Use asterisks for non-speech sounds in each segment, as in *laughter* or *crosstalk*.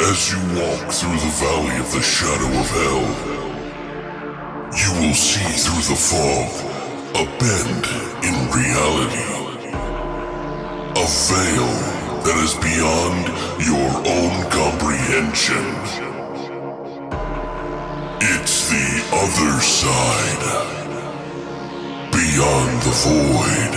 As you walk through the valley of the shadow of hell, you will see through the fog a bend in reality. A veil that is beyond your own comprehension. It's the other side. Beyond the void.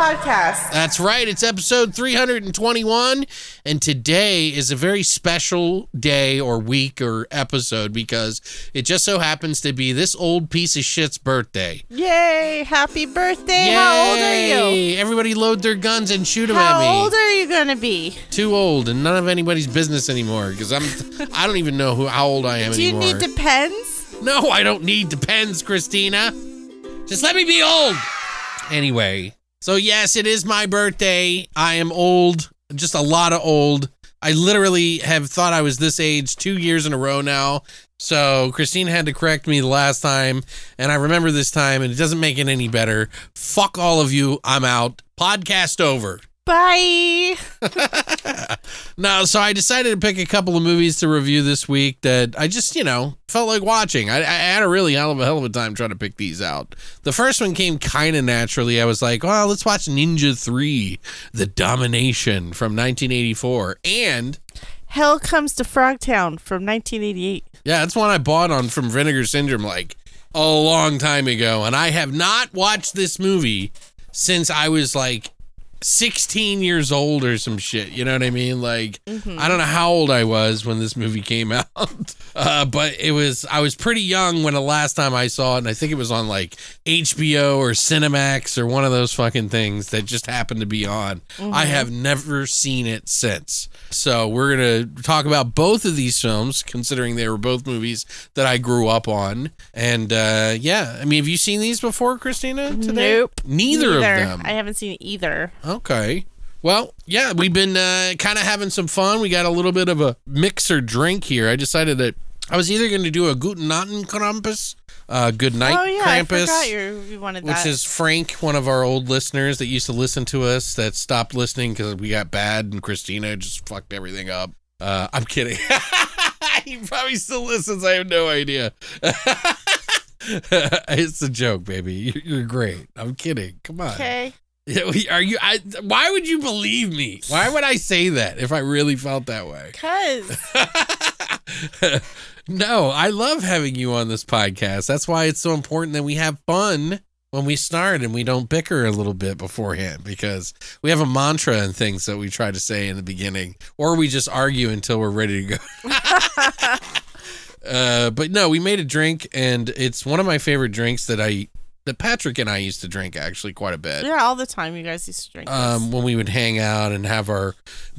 Podcast. That's right, it's episode 321, and today is a very special day or week or episode because it just so happens to be this old piece of shit's birthday. Yay! Happy birthday! How old are you? Everybody load their guns and shoot them at me. How old are you gonna be? Too old and none of anybody's business anymore because I'm I don't even know who how old I am anymore. Do you need depends? No, I don't need depends, Christina. Just let me be old. Anyway, so yes, it is my birthday. I am old, just a lot of old. I literally have thought I was this age two years in a row now. So Christine had to correct me the last time, and I remember this time, and it doesn't make it any better. Fuck all of you. I'm out. Podcast over. Bye. *laughs* No, so I decided to pick a couple of movies to review this week that I just, you know, felt like watching. I, I had a really hell of a hell of a time trying to pick these out. The first one came kind of naturally. I was like, well, let's watch Ninja 3, The Domination from 1984. And Hell comes to Frogtown from 1988. yeah, that's one I bought on from Vinegar Syndrome like a long time ago. And I have not watched this movie since I was like 16 years old or some shit. You know what I mean? Like, I don't know how old I was when this movie came *laughs* out, uh, but it was, I was pretty young when the last time I saw it. And I think it was on like HBO or Cinemax or one of those fucking things that just happened to be on. I have never seen it since. So we're going to talk about both of these films, considering they were both movies that I grew up on. And uh, yeah, I mean, have you seen these before, Christina? Today? Nope. Neither, of them. I haven't seen either. Okay. Well, yeah, we've been uh, kind of having some fun. We got a little bit of a mixer drink here. I decided that I was either going to do a Guten Nachten Krampus, uh, Good Night oh yeah, I Krampus, forgot you, you wanted which is Frank, one of our old listeners that used to listen to us, that stopped listening because we got bad and Christina just fucked everything up. Uh, I'm kidding. *laughs* he probably still listens. I have no idea. *laughs* it's a joke, baby. You're great. I'm kidding. Come on. okay. *laughs* Are you? I, why would you believe me? Why would I say that if I really felt that way? *laughs* Cause no, I love having you on this podcast. That's why it's so important that we have fun when we start and we don't bicker a little bit beforehand because we have a mantra and things that we try to say in the beginning, or we just argue until we're ready to go. *laughs* uh, but no, we made a drink, and it's one of my favorite drinks that I that Patrick and I used to drink actually quite a bit. yeah, all the time you guys used to drink. um, when we would hang out and have our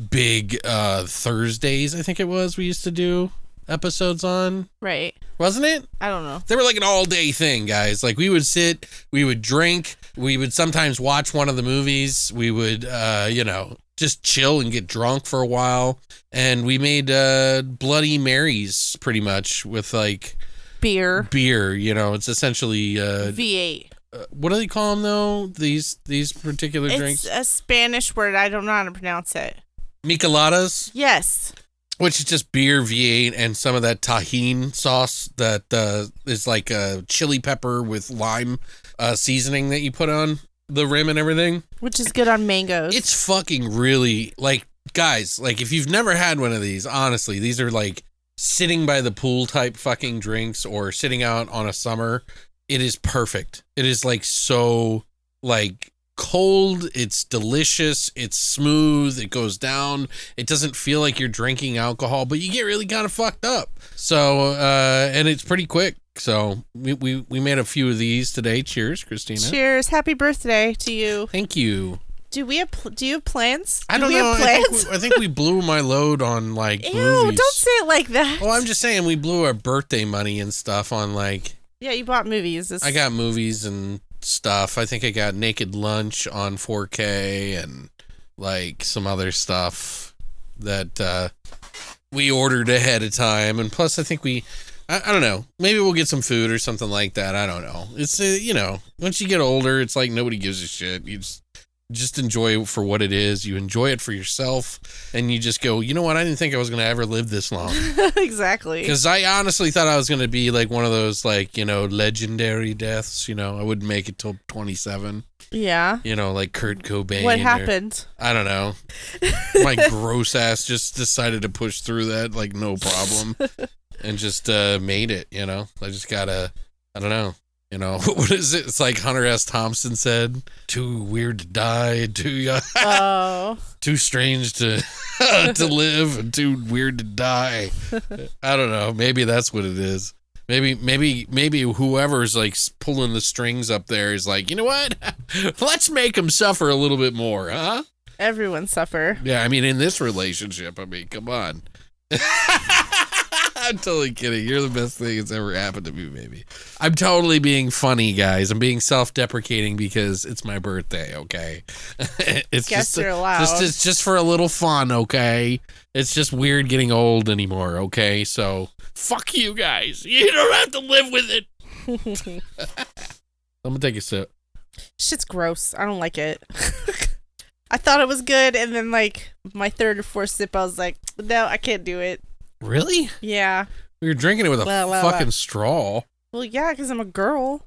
big uh, Thursdays, I think it was, we used to do episodes on, right. wasn't it? I don't know. They were like an all day thing, guys. Like we would sit, we would drink, we would sometimes watch one of the movies, we would, uh, you know, just chill and get drunk for a while. And we made uh, Bloody Marys pretty much with like Beer. beer, you know, it's essentially, uh, V8. uh, what do they call them though? These, these particular It's drinks? a Spanish word. I don't know how to pronounce it. Micheladas. Yes. which is just beer V8 and some of that Tajín sauce that uh, is like a chili pepper with lime uh, seasoning that you put on the rim and everything. Which is good on mangoes. It's fucking really like guys, like if you've never had one of these, honestly, these are like sitting by the pool type fucking drinks or sitting out on a summer. It is perfect. It is like so like cold, it's delicious, it's smooth, it goes down. It doesn't feel like you're drinking alcohol, but you get really kind of fucked up. So, uh, and it's pretty quick. So we, we, we made a few of these today. Cheers, Christina. Cheers! Happy birthday to you. Thank you. Do we have pl- Do you have plans? I Do don't we know. Have I think, plans? we, I think we blew my load on like Ew! movies. Don't say it like that. Well, I'm just saying we blew our birthday money and stuff on like yeah, you bought movies. This- I got movies and stuff. I think I got Naked Lunch on 4K and like some other stuff that uh, we ordered ahead of time. And plus, I think we, I, I don't know, maybe we'll get some food or something like that. I don't know. It's, uh, you know, once you get older, it's like nobody gives a shit. You just, just enjoy for what it is. You enjoy it for yourself, and you just go, you know what? I didn't think I was going to ever live this long. *laughs* exactly. Because I honestly thought I was going to be like one of those, like, you know, legendary deaths. You know, I wouldn't make it till 27. Yeah. You know, like Kurt Cobain. What or- happened? I don't know. *laughs* My gross ass just decided to push through that, like, no problem. *laughs* and just uh, made it, you know? I just got to, I don't know. You know, *laughs* what is it? It's like Hunter S. Thompson said, too weird to die, too young, *laughs* Oh, too strange to *laughs* to live and too weird to die. I don't know. Maybe that's what it is. Maybe maybe maybe whoever's like pulling the strings up there is like, you know what? Let's make him suffer a little bit more, huh? everyone suffer. Yeah, I mean, in this relationship, I mean, come on. I'm totally kidding. You're the best thing that's ever happened to me, baby. I'm totally being funny, guys. I'm being self-deprecating because it's my birthday. Okay, *laughs* it's Guess just you're allowed. just it's just for a little fun. Okay, it's just weird getting old anymore. Okay, so fuck you guys. *laughs* You don't have to live with it. *laughs* I'm gonna take a sip. Shit's gross. I don't like it. I thought it was good, and then like my third or fourth sip, I was like, no, I can't do it. Really? Yeah. You're drinking it with a Well, well, fucking well. straw. Well, yeah, because I'm a girl.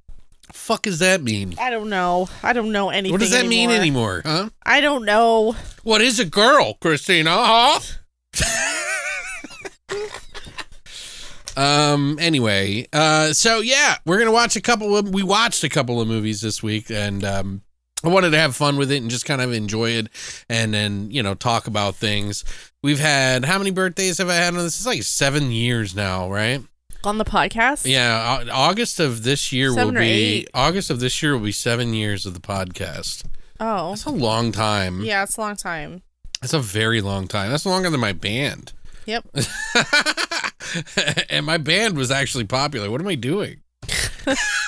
Fuck does that mean? I don't know. I don't know anything. What does that mean anymore? anymore? Huh? I don't know. What is a girl, Christina? Huh? um. Anyway, uh. So yeah, we're gonna watch a couple of. We watched a couple of movies this week, and um. I wanted to have fun with it and just kind of enjoy it, and then you know talk about things. We've had how many birthdays have I had on this? It's like seven years now, right? On the podcast? Yeah, August of this year Seven will be eight. August of this year will be seven years of the podcast. Oh. That's a long time. Yeah, it's a long time. That's a very long time. That's longer than my band. Yep. *laughs* and my band was actually popular. What am I doing? *laughs*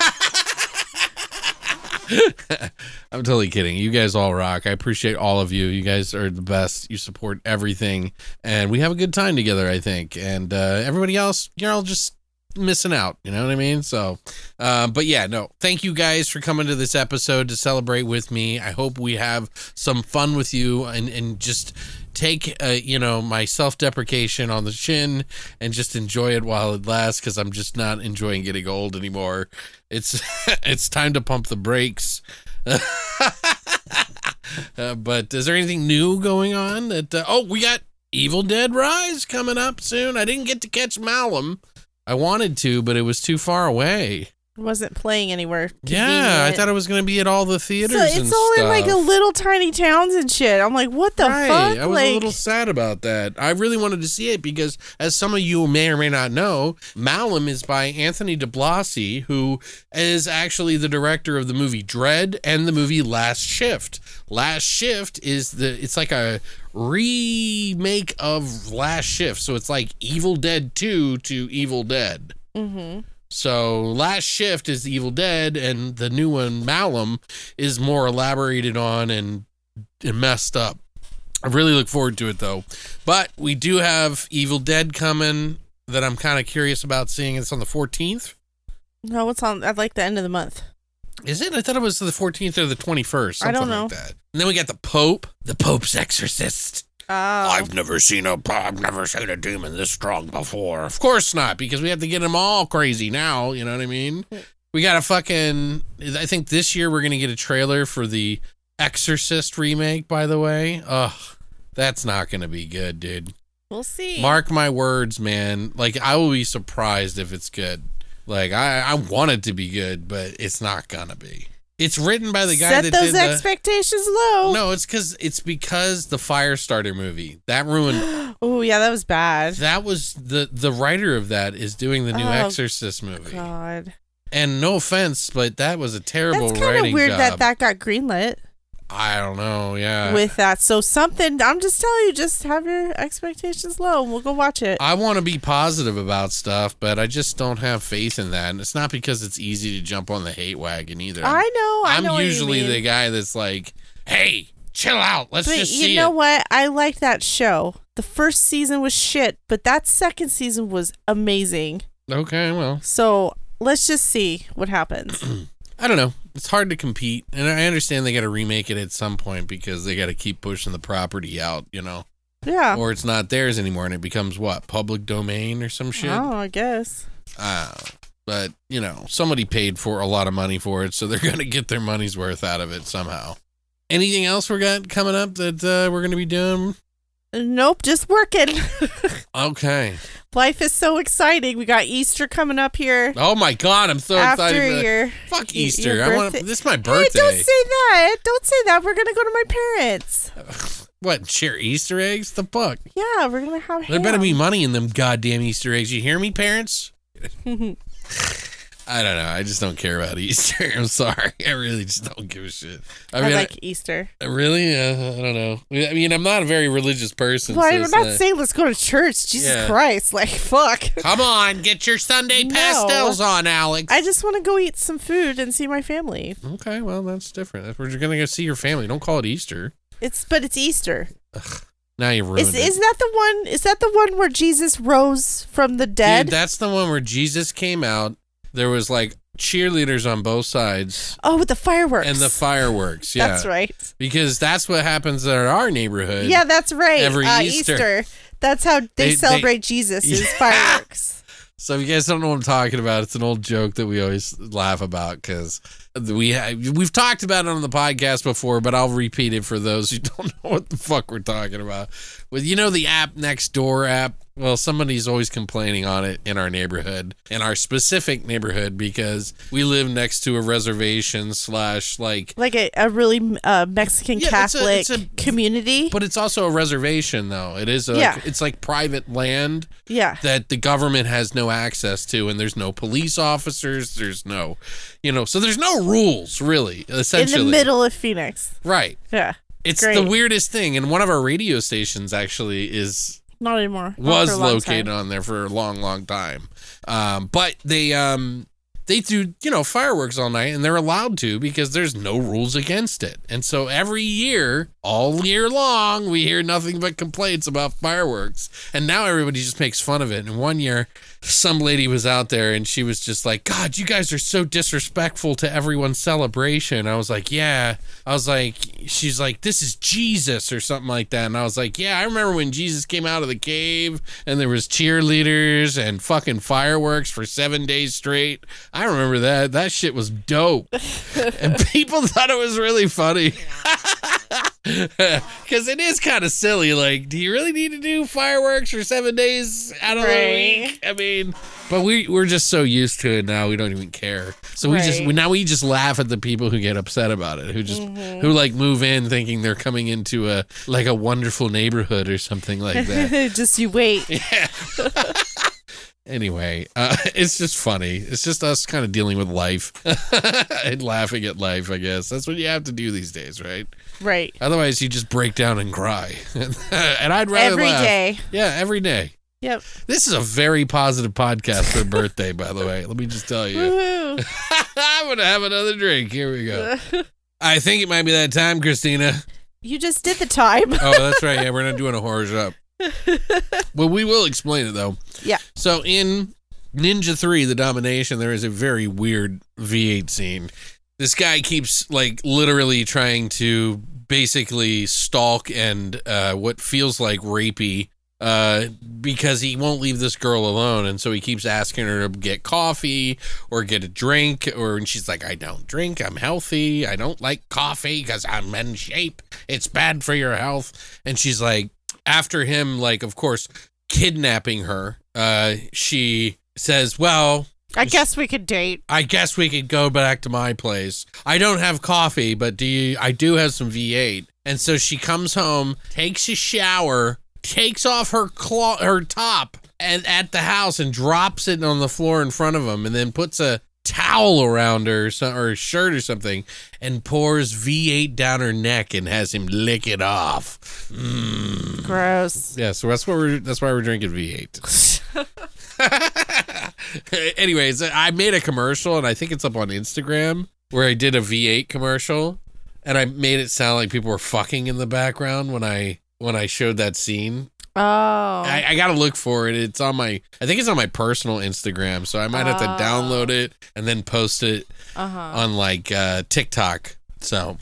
*laughs* I'm totally kidding. You guys all rock. I appreciate all of you. You guys are the best. You support everything, and we have a good time together. I think, and uh, everybody else, you're all just missing out. You know what I mean? So, uh, but yeah, no. Thank you guys for coming to this episode to celebrate with me. I hope we have some fun with you and and just take uh, you know my self-deprecation on the chin and just enjoy it while it lasts because i'm just not enjoying getting old anymore it's *laughs* it's time to pump the brakes. *laughs* Uh, but is there anything new going on that uh, oh we got evil dead rise coming up soon. I didn't get to catch malum. I wanted to but it was too far away It wasn't playing anywhere. yeah i thought it was going to be at all the theaters So and it's all in like a little tiny towns and shit. I'm like, what the right. fuck? I was like, a little sad about that. I really wanted to see it because, as some of you may or may not know, Malum is by Anthony DeBlasi, who is actually the director of the movie Dread and the movie Last Shift. Last Shift is the it's like a remake of Last Shift, so it's like Evil Dead 2 to Evil Dead. Mhm. So Last Shift is Evil Dead, and the new one Malum is more elaborated on and, and messed up. I really look forward to it though. But we do have Evil Dead coming that I'm kind of curious about seeing. It's on the 14th. No, it's on. I like the end of the month. Is it? I thought it was the 14th or the 21st. Something I don't know. Like that. And then we got the Pope, the Pope's Exorcist. Oh, I've never seen a I've never seen a demon this strong before. Of course not, because we have to get them all crazy now. You know what I mean? We got a fucking. I think this year we're gonna get a trailer for the Exorcist remake. By the way, ugh, that's not gonna be good, dude. we'll see. Mark my words, man. Like I will be surprised if it's good. Like I, I want it to be good, but it's not gonna be. It's written by the guy Set that those did the. expectations low. No, it's because it's because the Firestarter movie that ruined. *gasps* Oh yeah, that was bad. that was the the writer of that is doing the new Oh, Exorcist movie. God, And no offense, but that was a terrible that's kind writing of weird job. that that got greenlit I don't know. Yeah. with that. So something. I'm just telling you, just have your expectations low, and we'll go watch it. I want to be positive about stuff, but I just don't have faith in that. And it's not because it's easy to jump on the hate wagon either. I know. I I'm know usually the guy that's like, "Hey, chill out. Let's But just you know it." what? I liked that show. The first season was shit, but that second season was amazing. Okay, well, So let's just see what happens. *clears throat* I don't know. It's hard to compete, and I understand they got to remake it at some point because they got to keep pushing the property out, you know, Yeah. or it's not theirs anymore, and it becomes what public domain or some shit. Oh, I guess. Uh, but you know, somebody paid for a lot of money for it, so they're *laughs* gonna get their money's worth out of it somehow. Anything else we got coming up that uh, we're gonna be doing? Nope, just working. *laughs* Okay. Life is so exciting. We got Easter coming up here Oh my God, I'm so after excited! For your. Fuck y- your Easter! I want this is my Hey, birthday. don't say that. Don't say that. We're gonna go to my parents. *sighs* what? Share Easter eggs? The fuck? Yeah, we're gonna have. There better be money in them goddamn Easter eggs. You hear me, parents? *laughs* I don't know. I just don't care about *laughs* Easter. I'm sorry. I really just don't give a shit. I I, mean, like Easter. Really, uh, I don't know. I mean, I'm not a very religious person. Well, so I'm not saying let's go to church. Jesus Yeah. Christ, like *laughs* fuck. Come on, get your Sunday No. pastels on, Alex. I just want to go eat some food and see my family. okay, well, that's different. If we're gonna go see your family, don't call it Easter. It's but it's Easter. Now you ruined Is it. is that the one? Is that the one where Jesus rose from the dead? Dude, that's the one where Jesus came out. There was like cheerleaders on both sides oh, with the fireworks. and the fireworks. Yeah, That's right. Because that's what happens in our neighborhood. Yeah, that's right. Every uh, Easter. That's how they, They- they- celebrate Jesus. Is Yeah. fireworks. *laughs* So if you guys don't know what I'm talking about, it's an old joke that we always laugh about because we ha- we've talked about it on the podcast before, but I'll repeat it for those who *laughs* don't know what the fuck we're talking about. With you know the app Nextdoor app. Well, somebody's always complaining on it in our neighborhood, in our specific neighborhood, because we live next to a reservation slash like Like a, a really uh, Mexican Yeah, it's a- Catholic it's a- community. but it's also a reservation though. It is a, Yeah. it's like private land yeah. that the government has no access to and there's no police officers there's no you know so there's no rules really Essentially, In the middle of Phoenix. right Yeah. it's Great. the weirdest thing and one of our radio stations actually is Not anymore. Not was for a long located time. on there for a long long time um but they um they do you know fireworks all night and they're allowed to because there's no rules against it. And so every year all year long we hear nothing but complaints about fireworks. And now everybody just makes fun of it. And one year some lady was out there and she was just like god you guys are so disrespectful to everyone's celebration. I was like yeah. I was like she's like this is jesus or something like that. And i was like yeah i remember when jesus came out of the cave and there was cheerleaders and fucking fireworks for seven days straight i remember that. That shit was dope. And *laughs* people thought it was really funny. Because *laughs* it is kind of silly like do you really need to do fireworks for seven days out of the Right. week? I mean but we we're just so used to it now we don't even care. So we just we, now we just laugh at the people who get upset about it who just Mm-hmm. who like move in thinking they're coming into a like a wonderful neighborhood or something like that. *laughs* Just you wait. Anyway uh, *laughs* it's just funny it's just us kind of dealing with life *laughs* and laughing at life i guess that's what you have to do these days right Right. otherwise you just break down and cry *laughs* and i'd rather Every laugh. day. yeah every day Yep. this is a very positive podcast for birthday by the way let me just tell you Woohoo. i'm gonna have another drink here we go i think it might be that time christina you just did the time. oh that's right yeah we're not doing a horror shop well we will explain it though Yeah. so in ninja 3 the domination there is a very weird v8 scene this guy keeps like literally trying to basically stalk and uh what feels like rapey uh because he won't leave this girl alone and so he keeps asking her to get coffee or get a drink or and she's like I don't drink I'm healthy I don't like coffee cuz I'm in shape it's bad for your health and she's like after him like of course kidnapping her uh she says well I guess we could date. I guess we could go back to my place. I don't have coffee, but do you? I do have some V8. And so she comes home, takes a shower, takes off her claw, her top, and at the house and drops it on the floor in front of him, and then puts a towel around her or, so, or a shirt or something, and pours V8 down her neck and has him lick it off. Mm. Gross. Yeah, so that's what we're. That's why we're drinking V8. *laughs* *laughs* Anyways, I made a commercial and I think it's up on Instagram where I did a V8 commercial and I made it sound like people were fucking in the background when I when I showed that scene. Oh. I, I gotta look for it. It's on my I think it's on my personal Instagram, so I might have to Oh. download it and then post it uh huh. on like uh, TikTok. So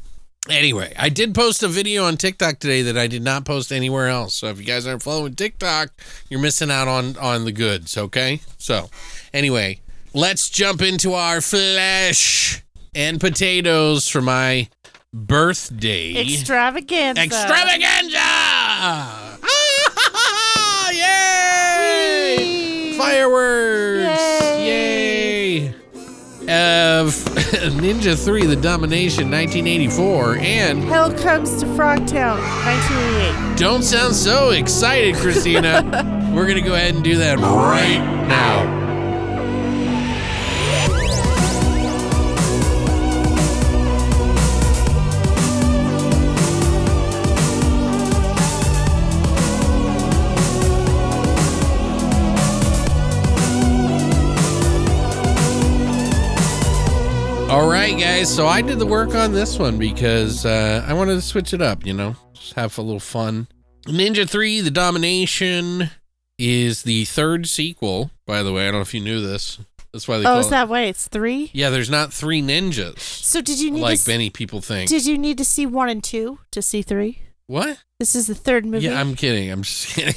anyway, I did post a video on TikTok today that I did not post anywhere else. So if you guys aren't following TikTok, you're missing out on on the goods. Okay. So anyway, let's jump into our flesh and potatoes for my birthday Extravaganza. extravaganza. Ah, Yay! Whee! Fireworks! Yay! Yay! Of *laughs* Ninja 3 The Domination 1984 and Hell comes to Frogtown, 1988. Don't Sound So Excited, Christina. *laughs* We're going to go ahead and do that right now. Right, guys. So I did the work on this one because uh, I wanted to switch it up, you know, just have a little fun. Ninja 3 The Domination is the third sequel, by the way. I don't know if you knew this. That's why they Oh, is it. that why it's three? Yeah, there's not three ninjas So did you need like to? many people think. Did you need to see one and two to see three? what? This is the third movie. Yeah, I'm kidding. I'm just kidding.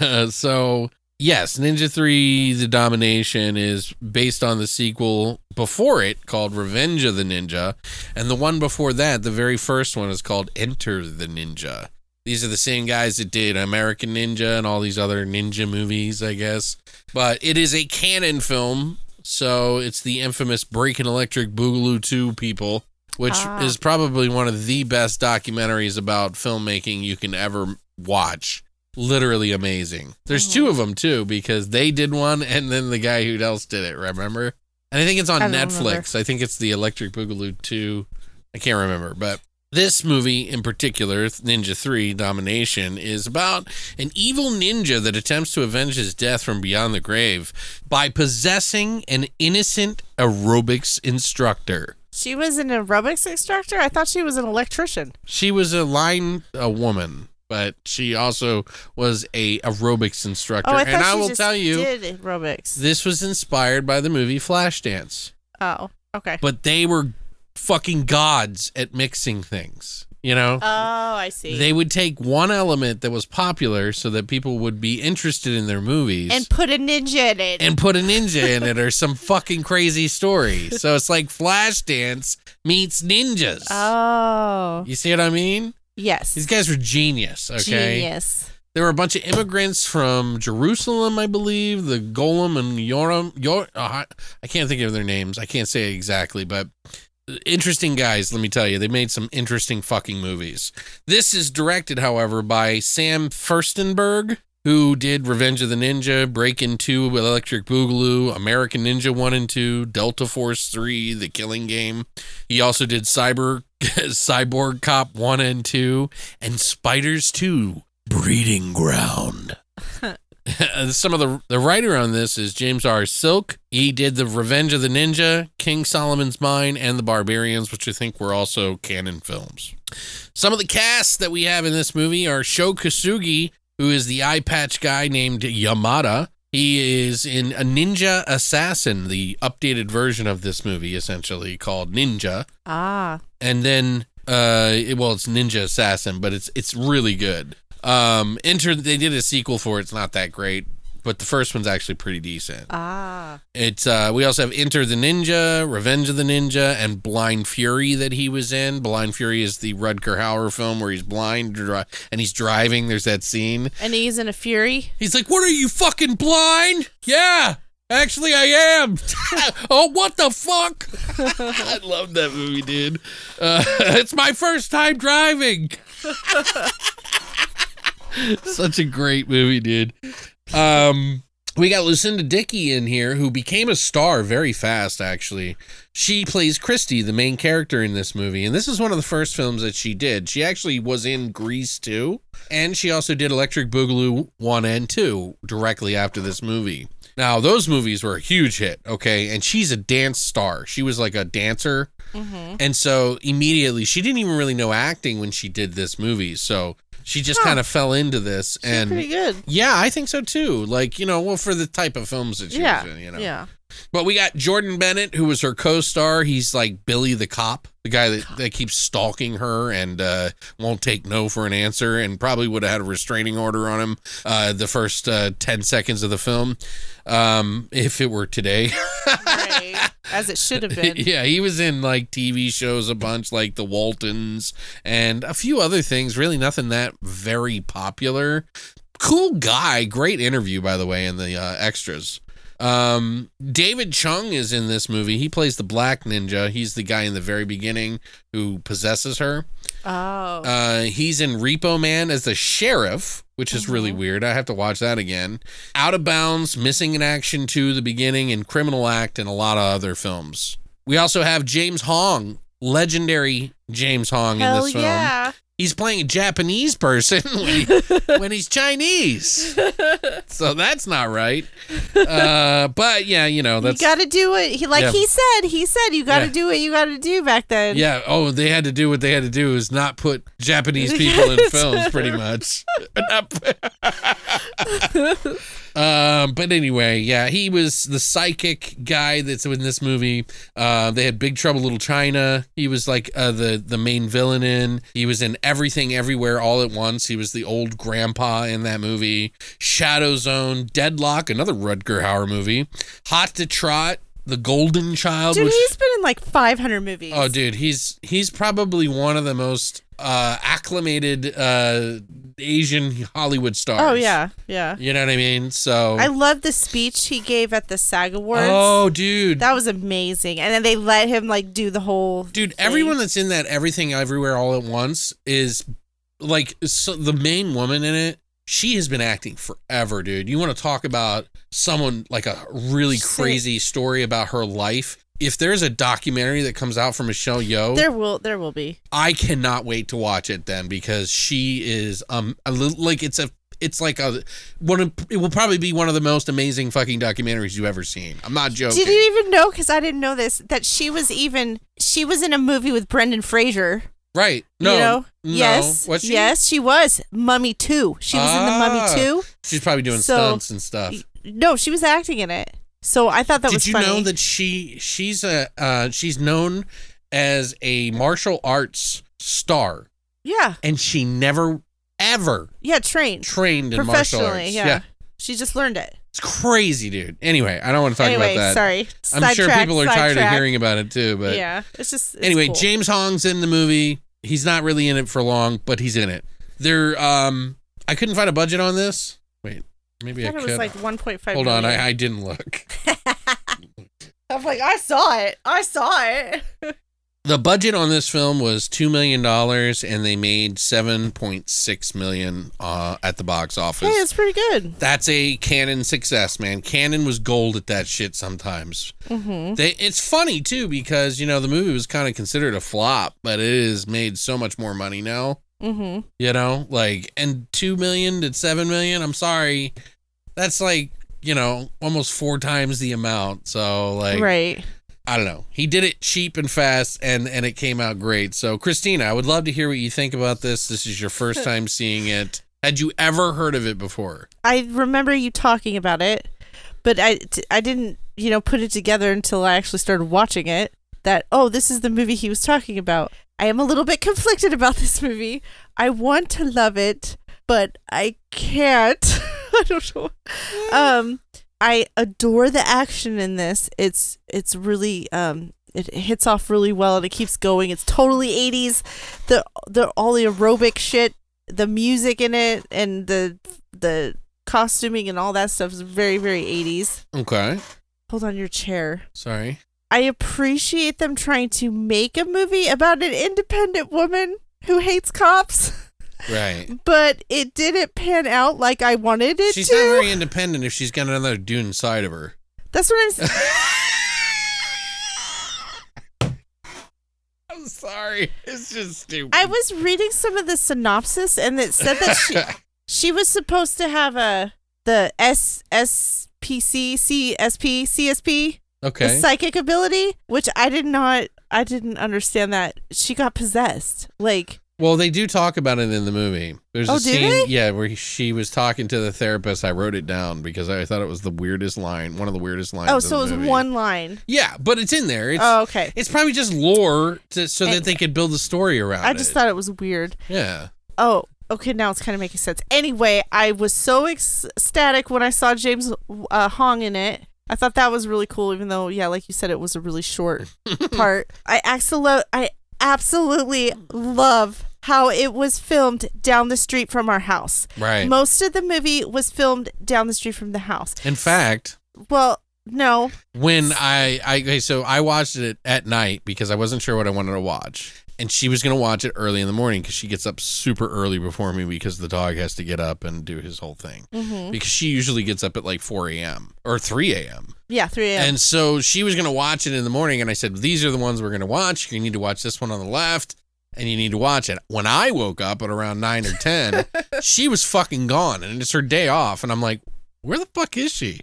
Uh, *laughs* so, yes, Ninja 3 The Domination is based on the sequel before it called Revenge of the Ninja. And the one before that, the very first one, is called Enter the Ninja. These are the same guys that did American Ninja and all these other ninja movies, I guess. But it is a Cannon film. So it's the infamous Breaking Electric Boogaloo 2 people, which Ah. is probably one of the best documentaries about filmmaking you can ever watch. Literally amazing. There's two mm-hmm. of them too because they did one *laughs* and then the guy who else did it. Remember? And I think it's on I Netflix. remember. I think it's the Electric Boogaloo 2. I can't remember, but this movie in particular, Ninja 3 Domination, is about an evil ninja that attempts to avenge his death from beyond the grave by possessing an innocent aerobics instructor. she was an aerobics instructor. I thought she was an electrician. She was a line a woman, but she also was a aerobics instructor. Oh, I and I will tell you, did aerobics. this was inspired by the movie Flashdance. Oh, okay. But they were fucking gods at mixing things. You know? Oh, I see. They would take one element that was popular so that people would be interested in their movies and put a ninja in it. and put a ninja in it or *laughs* some fucking crazy story. So it's like Flashdance meets ninjas. oh, You see what I mean? Yes. These guys were genius, okay? Genius. There were a bunch of immigrants from Jerusalem, I believe, the Golan and Yoram. Yor, uh, I can't think of their names. I can't say exactly, but interesting guys, let me tell you. They made some interesting fucking movies. This is directed, however, by Sam Firstenberg, who did Revenge of the Ninja, Break in 2 with Electric Boogaloo, American Ninja 1 and 2, Delta Force 3, The Killing Game. He also did Cyber *laughs* Cyborg Cop 1 and 2 and Spiders 2 Breeding Ground. *laughs* Some of the the writer on this is James R. Silke. He did the Revenge of the Ninja, King Solomon's Mine, and the Barbarians, which I think were also Cannon films. Some of the casts that we have in this movie are Sho Kosugi, who is the eye patch guy named Yamada. He is in a Ninja Assassin, the updated version of this movie, essentially called Ninja. Ah, and then uh it- well it's ninja assassin but it's it's really good. Um enter they did a sequel for it. It's not that great but the first one's actually pretty decent. Ah. It's uh we also have Enter the Ninja, Revenge of the Ninja, and Blind Fury that he was in. Blind Fury is the Rutger Hauer film where he's blind dri- and he's driving. There's that scene. And he's in a fury. He's like, "What are you fucking blind?" Yeah. Actually, I am. *laughs* oh, what the fuck? *laughs* I love that movie, dude. Uh, *laughs* it's my first time driving. Such a great movie, dude. Um, we got Lucinda Dickey in here, who became a star very fast. Actually, she plays Christy, the main character in this movie, and this is one of the first films that she did. She actually was in Grease too, and she also did Electric Boogaloo one and two directly after this movie. Now, those movies were a huge hit, okay? And she's a dance star. She was like a dancer. And so immediately, she didn't even really know acting when she did this movie. So she just Huh. kind of fell into this. She's and pretty good. yeah, I think so too. Like, you know, well, for the type of films that she Yeah. was in, you know. Yeah. But we got Jordan Bennett, who was her co-star. He's like Billy the cop, the guy that, that keeps stalking her and uh, won't take no for an answer, and probably would have had a restraining order on him uh, the first uh, ten seconds of the film, um, if it were today. *laughs* Right. As it should have *laughs* been. yeah, he was in like TV shows a bunch, like The Waltons and a few other things. Really, nothing that very popular. Cool guy, great interview by the way in the uh, extras. Um, David Chung is in this movie. He plays the Black Ninja. He's the guy in the very beginning who possesses her. Oh. Uh, he's in Repo Man as the sheriff, which is really weird. I have to watch that again. Out of Bounds, Missing in Action 2, The Beginning, and Criminal Act, and a lot of other films. We also have James Hong, legendary James Hong in this film. yeah. He's playing a Japanese person *laughs* when, he, when he's Chinese. So that's not right. Uh, but yeah, you know, that's you got to do it. He like Yeah. he said. He said you got to Yeah. do what you got to do back then. Yeah. Oh, they had to do what they had to do is not put Japanese people in *laughs* films, pretty much. *laughs* um, but anyway, yeah, he was the psychic guy that's in this movie. Uh, they had Big Trouble Little China. He was like uh, the the main villain in. He was in Everything Everywhere All at Once. He was the old grandpa in that movie. Shadow Zone, Deadlock, another Rutger Hauer movie. Hot to Trot. The Golden Child, Dude, which he's been in like 500 movies. Oh, dude, he's he's probably one of the most uh, acclimated uh, Asian Hollywood stars. Oh yeah, yeah. you know what I mean. So, I love the speech he gave at the SAG Awards. oh, dude, That was amazing. And then they let him like do the whole dude, thing. everyone that's in that Everything Everywhere All at Once is like so the main woman in it. She has been acting forever, dude. You want to talk about someone like a really Sick. crazy story about her life? If there's a documentary that comes out from Michelle Yeoh, There will there will be. I cannot wait to watch it then because she is um a little like it's a it's like a one of it will probably be one of the most amazing fucking documentaries you've ever seen. I'm not joking. Did you even know? Because I didn't know this. That she was even she was in a movie with Brendan Fraser. right? No, you know? no. Yes. Was she? Yes, she was. Mummy two. She was in the Ah. Mummy two. She's probably doing So- stunts and stuff. No, she was acting in it. So I thought that Did was you funny. know that she she's a uh, she's known as a martial arts star, Yeah. and she never ever Yeah. Trained trained in martial arts. Yeah. She just learned it. it's crazy, dude. Anyway, I don't want to talk anyway, about that. sorry. I'm sure people are tired of hearing about it too, but yeah. It's just it's anyway, cool. James Hong's in the movie. He's not really in it for long, but he's in it. There, um, I couldn't find a budget on this. Maybe I I, it could. was like 1.5. Hold on. I, I didn't look. *laughs* *laughs* I'm like, I saw it. I saw it. The budget on this film was two million dollars, and they made seven point six million uh, at the box office. Hey, it's pretty good. That's a Cannon success, man. Cannon was gold at that shit sometimes. Mm-hmm. They, it's funny too because you know the movie was kind of considered a flop, but it has made so much more money now. Mm-hmm. You know, like and two million to seven million. I'm sorry, that's like you know almost four times the amount. So like, right. I don't know. He did it cheap and fast, and and it came out great. So Christina, I would love to hear what you think about this. This is your first *laughs* time seeing it. Had you ever heard of it before? I remember you talking about it, but I, I didn't, you know, put it together until I actually started watching it. That oh, this is the movie he was talking about. I am a little bit conflicted about *laughs* this movie. I want to love it, but I can't. *laughs* I don't know. Um, I adore the action in this. It's it's really um it hits off really well and it keeps going. It's totally 80s. The the all the aerobic shit, the music in it and the the costuming and all that stuff is very very 80s. Okay. Hold on your chair. Sorry. I appreciate them trying to make a movie about an independent woman who hates cops, Right. *laughs* but it didn't pan out like I wanted it She's to. She's not very independent if she's got another dude inside of her. That's what I'm saying. *laughs* I'm sorry. It's just stupid. I was reading some of the synopsis and it said that she *laughs* she was supposed to have a the S S P C C S P C S P the okay. psychic ability, which I did not I didn't understand that she got possessed. Like Well, they do talk about it in the movie. There's Oh, a scene, they? yeah, where she was talking to the therapist. I wrote it down because I thought it was the weirdest line, one of the weirdest lines. oh, so the it was movie. one line. Yeah, but it's in there. It's Oh, okay. it's probably just lore to, so that they could build a story around I just it. thought it was weird. yeah. Oh, okay. Now it's kind of making sense. Anyway, I was so ecstatic when I saw James uh, Hong in it. I thought that was really cool, even though, yeah, like you said, it was a really short *laughs* part. I absolutely, I absolutely love how it was filmed down the street from our house. Right. Most of the movie was filmed down the street from the house. in fact, Well, no, when I, I okay, so I watched it at night because I wasn't sure what I wanted to watch, and she was gonna watch it early in the morning because she gets up super early before me because the dog has to get up and do his whole thing Mhm. because she usually gets up at like 4 a.m. or 3 a.m. yeah, three a.m. And so she was gonna watch it in the morning, and I said, "These are the ones we're gonna watch. You need to watch this one on the left." And you need to watch it. When I woke up at around nine or ten, *laughs* she was fucking gone, and it's her day off. And I'm like, "Where the fuck is she?"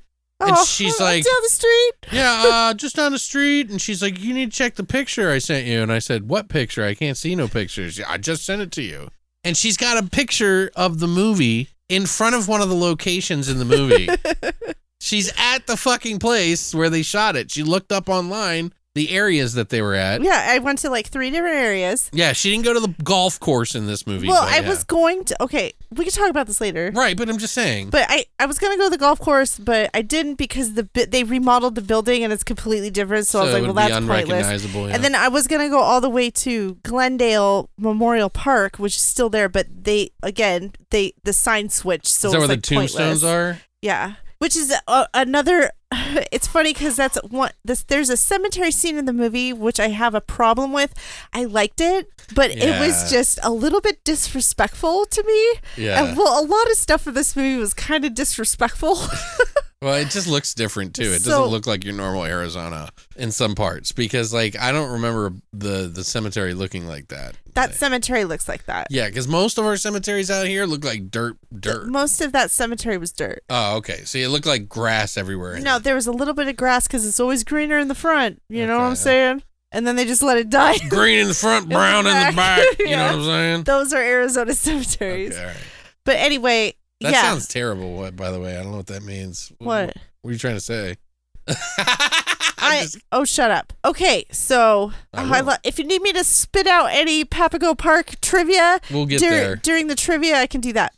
And oh, she's like- down the street. yeah, uh, just down the street. And she's like, you need to check the picture I sent you. And I said, what picture? I can't see no pictures. I just sent it to you. And she's got a picture of the movie in front of one of the locations in the movie. *laughs* she's at the fucking place where they shot it. She looked up online the areas that they were at. Yeah, I went to like three different areas. Yeah, she didn't go to the golf course in this movie. Well, but I yeah. was going to. Okay, we can talk about this later. right, but I'm just saying. But I, I was gonna go to the golf course, but I didn't because the they remodeled the building and it's completely different. So, I was like, well, that's pointless. yeah. And then I was gonna go all the way to Glendale Memorial Park, which is still there, but they again they the sign switched, so is that where was the tombstones pointless. are? Yeah, which is uh, another. *laughs* It's funny because that's one. This there's a cemetery scene in the movie which I have a problem with. I liked it, but it was just a little bit disrespectful to me. Yeah. And, well, a lot of stuff in this movie was kind of disrespectful. *laughs* Well, it just looks different too. It So- doesn't look like your normal Arizona in some parts because, like, I don't remember the the cemetery looking like that. that cemetery looks like that. yeah, because most of our cemeteries out here look like dirt, dirt. Most of that cemetery was dirt. Oh, okay. So it looked like grass everywhere. No, it. there was a little bit of grass because it's always greener in the front. You know what I'm saying? And then they just let it die. *laughs* green in the front, *laughs* brown in the back. You know *laughs* what I'm saying? Those are Arizona cemeteries. Okay, right. But anyway, That yeah. sounds terrible. What, by the way, I don't know what that means. what? What are you trying to say? *laughs* I, I just, oh, shut up. Okay, so I oh, I lo- if you need me to spit out any Papago Park trivia we'll get dur- there. during the trivia, I can do that.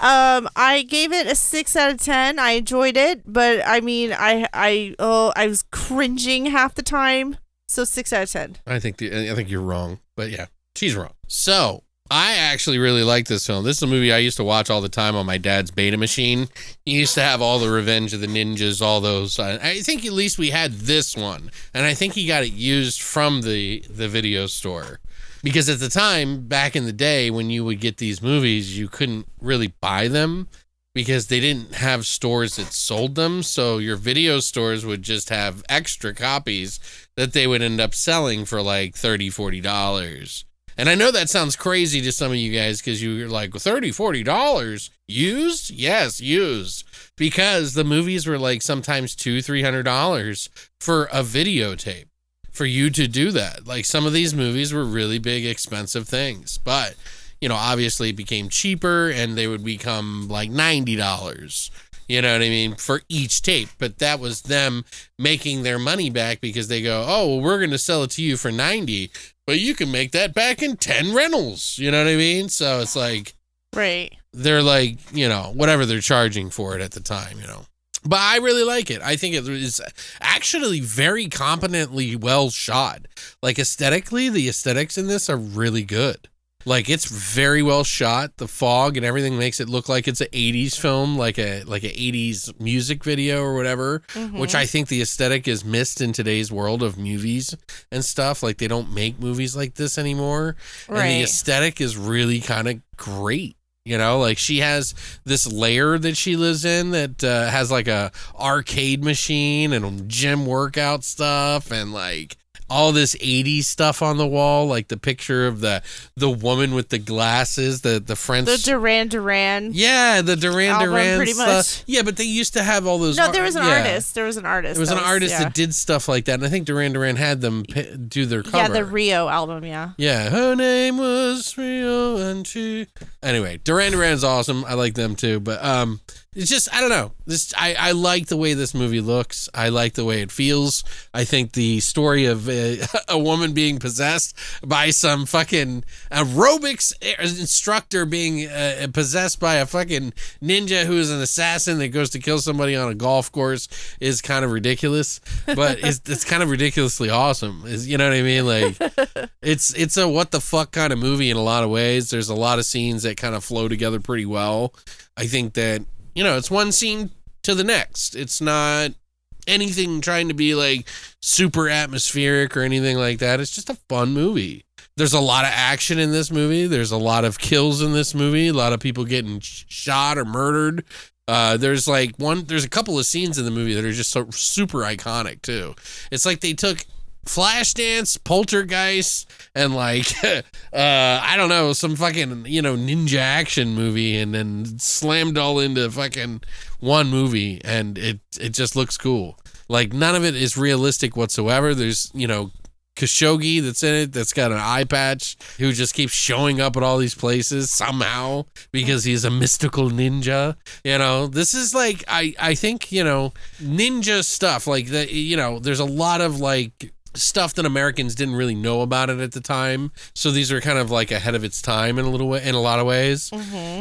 Um, I gave it a six out of ten. I enjoyed it, but I mean, I I oh, I was cringing half the time. So six out of ten. I think the, I think you're wrong, but yeah, she's wrong. So I actually really like this film. This is a movie I used to watch all the time on my dad's beta machine. He used to have all the Revenge of the Ninjas, all those. Uh, I think at least we had this one, and I think he got it used from the the video store. Because at the time, back in the day, when you would get these movies, you couldn't really buy them because they didn't have stores that sold them. So your video stores would just have extra copies that they would end up selling for like $30, 40 dollars and i know that sounds crazy to some of you guys because you're like 30 40 dollars? Used? Yes used. Because the movies were like sometimes two three hundred dollars for a videotape for you to do that. Like some of these movies were really big expensive things but you know obviously it became cheaper and they would become like 90 dollars you know what I mean? For each tape. But that was them making their money back because they go, oh, well, we're going to sell it to you for 90, but you can make that back in 10 rentals. You know what I mean? So it's like, Right. they're like, you know, whatever they're charging for it at the time, you know. But I really like it. I think it is actually very competently well shot. Like aesthetically, the aesthetics in this are really good. Like it's very well shot. The fog and everything makes it look like it's an 80s film, like a like a 80s music video or whatever, which I think the aesthetic is missed in today's world of movies and stuff. Like they don't make movies like this anymore. Right. And the aesthetic is really kind of great. You know, like she has this layer that she lives in that uh, has like a arcade machine and gym workout stuff and like all this 80s stuff on the wall, like the picture of the the woman with the glasses, the the French The Duran Duran. yeah, the Duran Duran pretty stuff. much. Yeah, but they used to have all those. No, there was an yeah. artist. There was an artist. There was an artist yeah. that did stuff like that, and I think Duran Duran had them p- do their cover. Yeah, the Rio album. Yeah. Yeah, her name was Rio and she. Anyway, Duran Duran's awesome. I like them too, but um, it's just I don't know. This I I like the way this movie looks. I like the way it feels. I think the story of a, *laughs* a woman being possessed by some fucking aerobics instructor being uh, possessed by a fucking ninja who is an assassin that goes to kill somebody on a golf course is kind of ridiculous, but *laughs* it's it's kind of ridiculously awesome. Is you know what I mean? Like *laughs* it's it's a what the fuck kind of movie in a lot of ways. There's a lot of scenes that kind of flow together pretty well. I think that you know it's one scene to the next. It's not anything trying to be like super atmospheric or anything like that. It's just a fun movie. There's a lot of action in this movie. There's a lot of kills in this movie. A lot of people getting shot or murdered. Uh, there's like one. There's a couple of scenes in the movie that are just so super iconic too. It's like they took Flashdance, Poltergeist, and like *laughs* uh, I don't know some fucking you know ninja action movie, and then slammed all into fucking one movie, and it it just looks cool. Like none of it is realistic whatsoever. There's you know Kosugi that's in it that's got an eye patch who just keeps showing up at all these places somehow because he's a mystical ninja. You know, this is like I I think, you know, ninja stuff like that you know, there's a lot of like stuff that Americans didn't really know about it at the time. So these are kind of like ahead of its time in a little way in a lot of ways.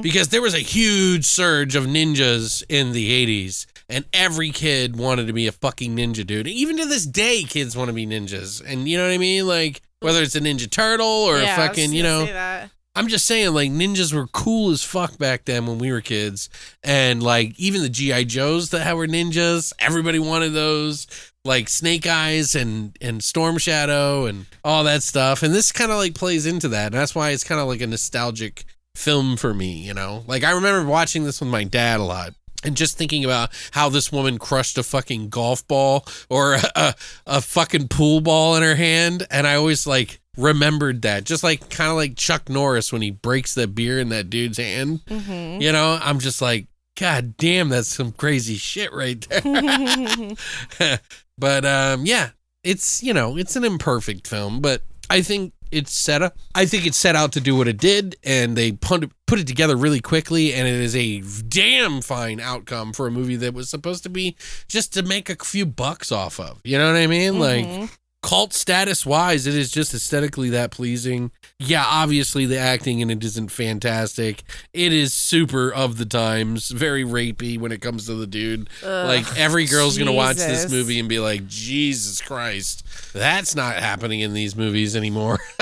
Because there was a huge surge of ninjas in the 80s and every kid wanted to be a fucking ninja dude. Even to this day kids want to be ninjas. And you know what I mean? Like whether it's a ninja turtle or yeah, a fucking, you know. I'm just saying, like ninjas were cool as fuck back then when we were kids, and like even the GI Joes that were ninjas, everybody wanted those, like Snake Eyes and and Storm Shadow and all that stuff. And this kind of like plays into that, and that's why it's kind of like a nostalgic film for me. You know, like I remember watching this with my dad a lot. And just thinking about how this woman crushed a fucking golf ball or a, a, a fucking pool ball in her hand. And I always like remembered that. Just like kind of like Chuck Norris when he breaks the beer in that dude's hand. Mm-hmm. You know, I'm just like, God damn, that's some crazy shit right there. *laughs* *laughs* *laughs* but um, yeah, it's you know, it's an imperfect film, but I think it's set up. I think it's set out to do what it did, and they put it, put it together really quickly, and it is a damn fine outcome for a movie that was supposed to be just to make a few bucks off of. You know what I mean? Like cult status wise, it is just aesthetically that pleasing. Yeah, obviously the acting in it isn't fantastic. It is super of the times, very rapey when it comes to the dude. like every girl's gonna watch this movie and be like, Jesus Christ, that's not happening in these movies anymore. *laughs*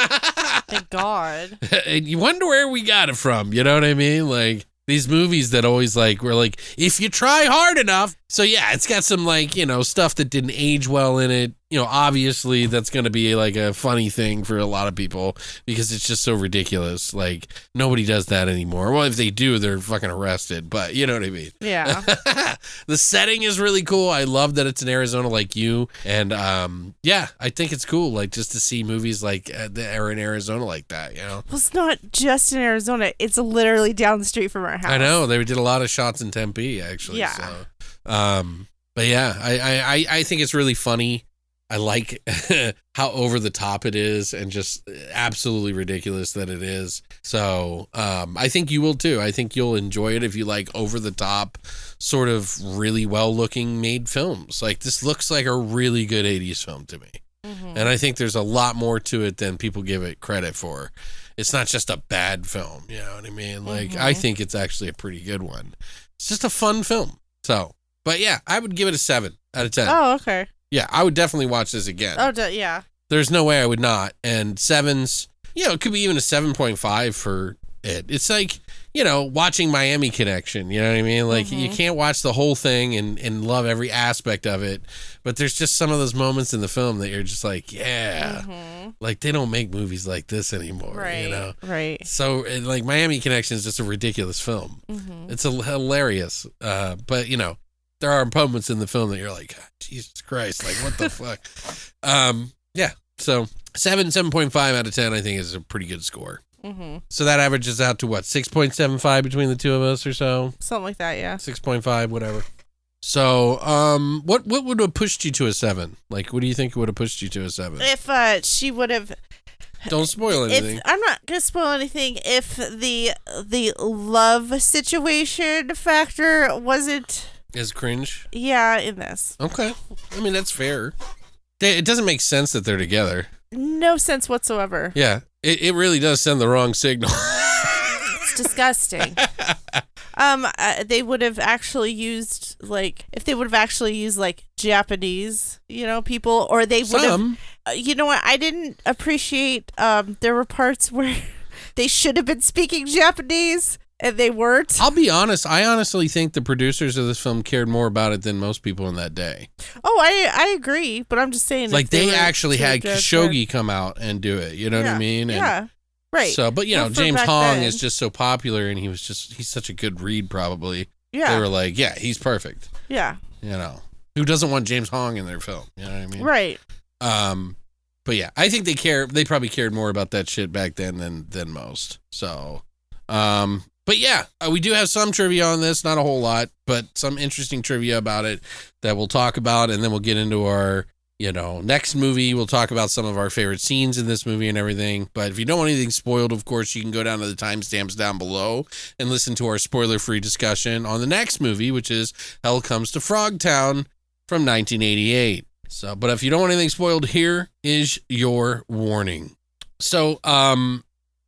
Thank God. and you wonder where we got it from. You know what I mean? Like these movies that always like were like, if you try hard enough. So yeah, it's got some like you know stuff that didn't age well in it. You know, obviously that's gonna be like a funny thing for a lot of people because it's just so ridiculous. Like nobody does that anymore. Well, if they do, they're fucking arrested. But you know what I mean. Yeah. *laughs* the setting is really cool. I love that it's in Arizona, like you, and um, yeah, I think it's cool, like just to see movies like uh, that are in Arizona like that. You know, well, it's not just in Arizona. It's literally down the street from our house. I know they did a lot of shots in Tempe, actually. Yeah. So, um, but yeah, I, I I think it's really funny. I like *laughs* how over the top it is and just absolutely ridiculous that it is. So, um, I think you will too. I think you'll enjoy it if you like over the top, sort of really well looking made films. Like this looks like a really good 80s film to me. Mhm. And I think there's a lot more to it than people give it credit for. it's not just a bad film. You know what I mean? Like I think it's actually a pretty good one. It's just a fun film. So, but yeah, I would give it a seven out of ten. Oh, okay. Yeah, I would definitely watch this again. Oh, d- yeah. There's no way I would not. And sevens, you know, it could be even a 7.5 for it. It's like, you know, watching Miami Connection. You know what I mean? Like, you mm-hmm. can't watch the whole thing and, and love every aspect of it. But there's just some of those moments in the film that you're just like, yeah, mm-hmm. like they don't make movies like this anymore. Right. You know? Right. So, like, Miami Connection is just a ridiculous film. Mm-hmm. It's a, hilarious. Uh, but, you know, there are moments in the film that you're like, Jesus Christ, like, what the *laughs* fuck? Um, yeah. So, seven, 7.5 out of 10, I think, is a pretty good score. Mm-hmm. So that averages out to what, 6.75 between the two of us or so? Something like that. Yeah. 6.5, whatever. So, um, what what would have pushed you to a seven? Like, what do you think would have pushed you to a seven? If uh, she would have Don't spoil anything. if I'm not gonna spoil anything, if the the love situation factor wasn't Is cringe? yeah in this, Okay. I mean, that's fair. They- It doesn't make sense that they're together. no sense whatsoever. Yeah, it, it really does send the wrong signal. *laughs* It's disgusting. um, uh, they would have actually used like if they would have actually used like Japanese, you know, people, or they would have. Some. Uh, you know what? I didn't appreciate. Um, there were parts *laughs* where they should have been speaking Japanese they weren't. I'll be honest. I honestly think the producers of this film cared more about it than most people in that day. Oh, I I agree, but I'm just saying. Like they were actually had Kosugi come out and do it. You know what I mean? And yeah. Right. So, but you know, Well, for James Hong then- is just so popular, and he was just he's such a good read. Probably yeah. they were like, yeah, he's perfect. yeah. You know, who doesn't want James Hong in their film? You know what I mean? Right. Um, but yeah, I think they care. They probably cared more about that shit back then than than most. So, um, but yeah, uh, we do have some trivia on this, not a whole lot, but some interesting trivia about it that we'll talk about, and then we'll get into our, you know, next movie. We'll talk about some of our favorite scenes in this movie and everything. But if you don't want anything spoiled, of course, you can go down to the timestamps down below and listen to our spoiler-free discussion on the next movie, which is Hell Comes to Frogtown from 1988. So, but if you don't want anything spoiled, here is your warning. So, um,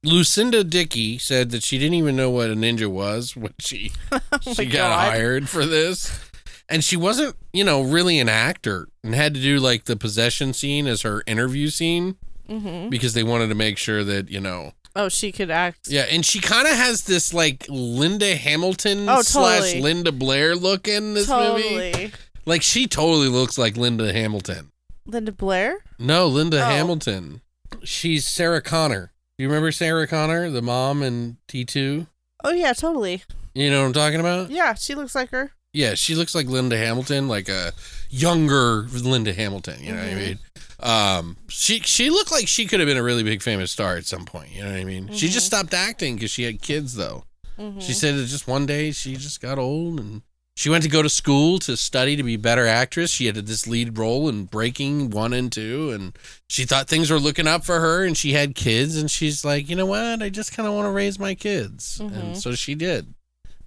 Lucinda Dickey said that she didn't even know what a ninja was when she *laughs* she Oh my got God. hired for this. And she wasn't, you know, really an actor and had to do like the possession scene as her interview scene Mm-hmm. because they wanted to make sure that, you know, Oh, she could act. yeah, and she kind of has this like Linda Hamilton Oh, slash totally. Linda Blair look in this movie. Like she totally looks like Linda Hamilton. Linda Blair. No, Linda Oh. Hamilton. She's Sarah Connor. You remember Sarah Connor, the mom in T2? Oh yeah, totally. You know what I'm talking about? Yeah, she looks like her. Yeah, she looks like Linda Hamilton, like a younger Linda Hamilton, you know what I mean? Um she she looked like she could have been a really big famous star at some point, you know what I mean? She just stopped acting cuz she had kids though. Mm-hmm. She said that just one day she just got old and she went to go to school to study to be a better actress. She had this lead role in Breakin' 1 and 2 and she thought things were looking up for her and she had kids and she's like, "You know what? I just kind of want to raise my kids." And so she did.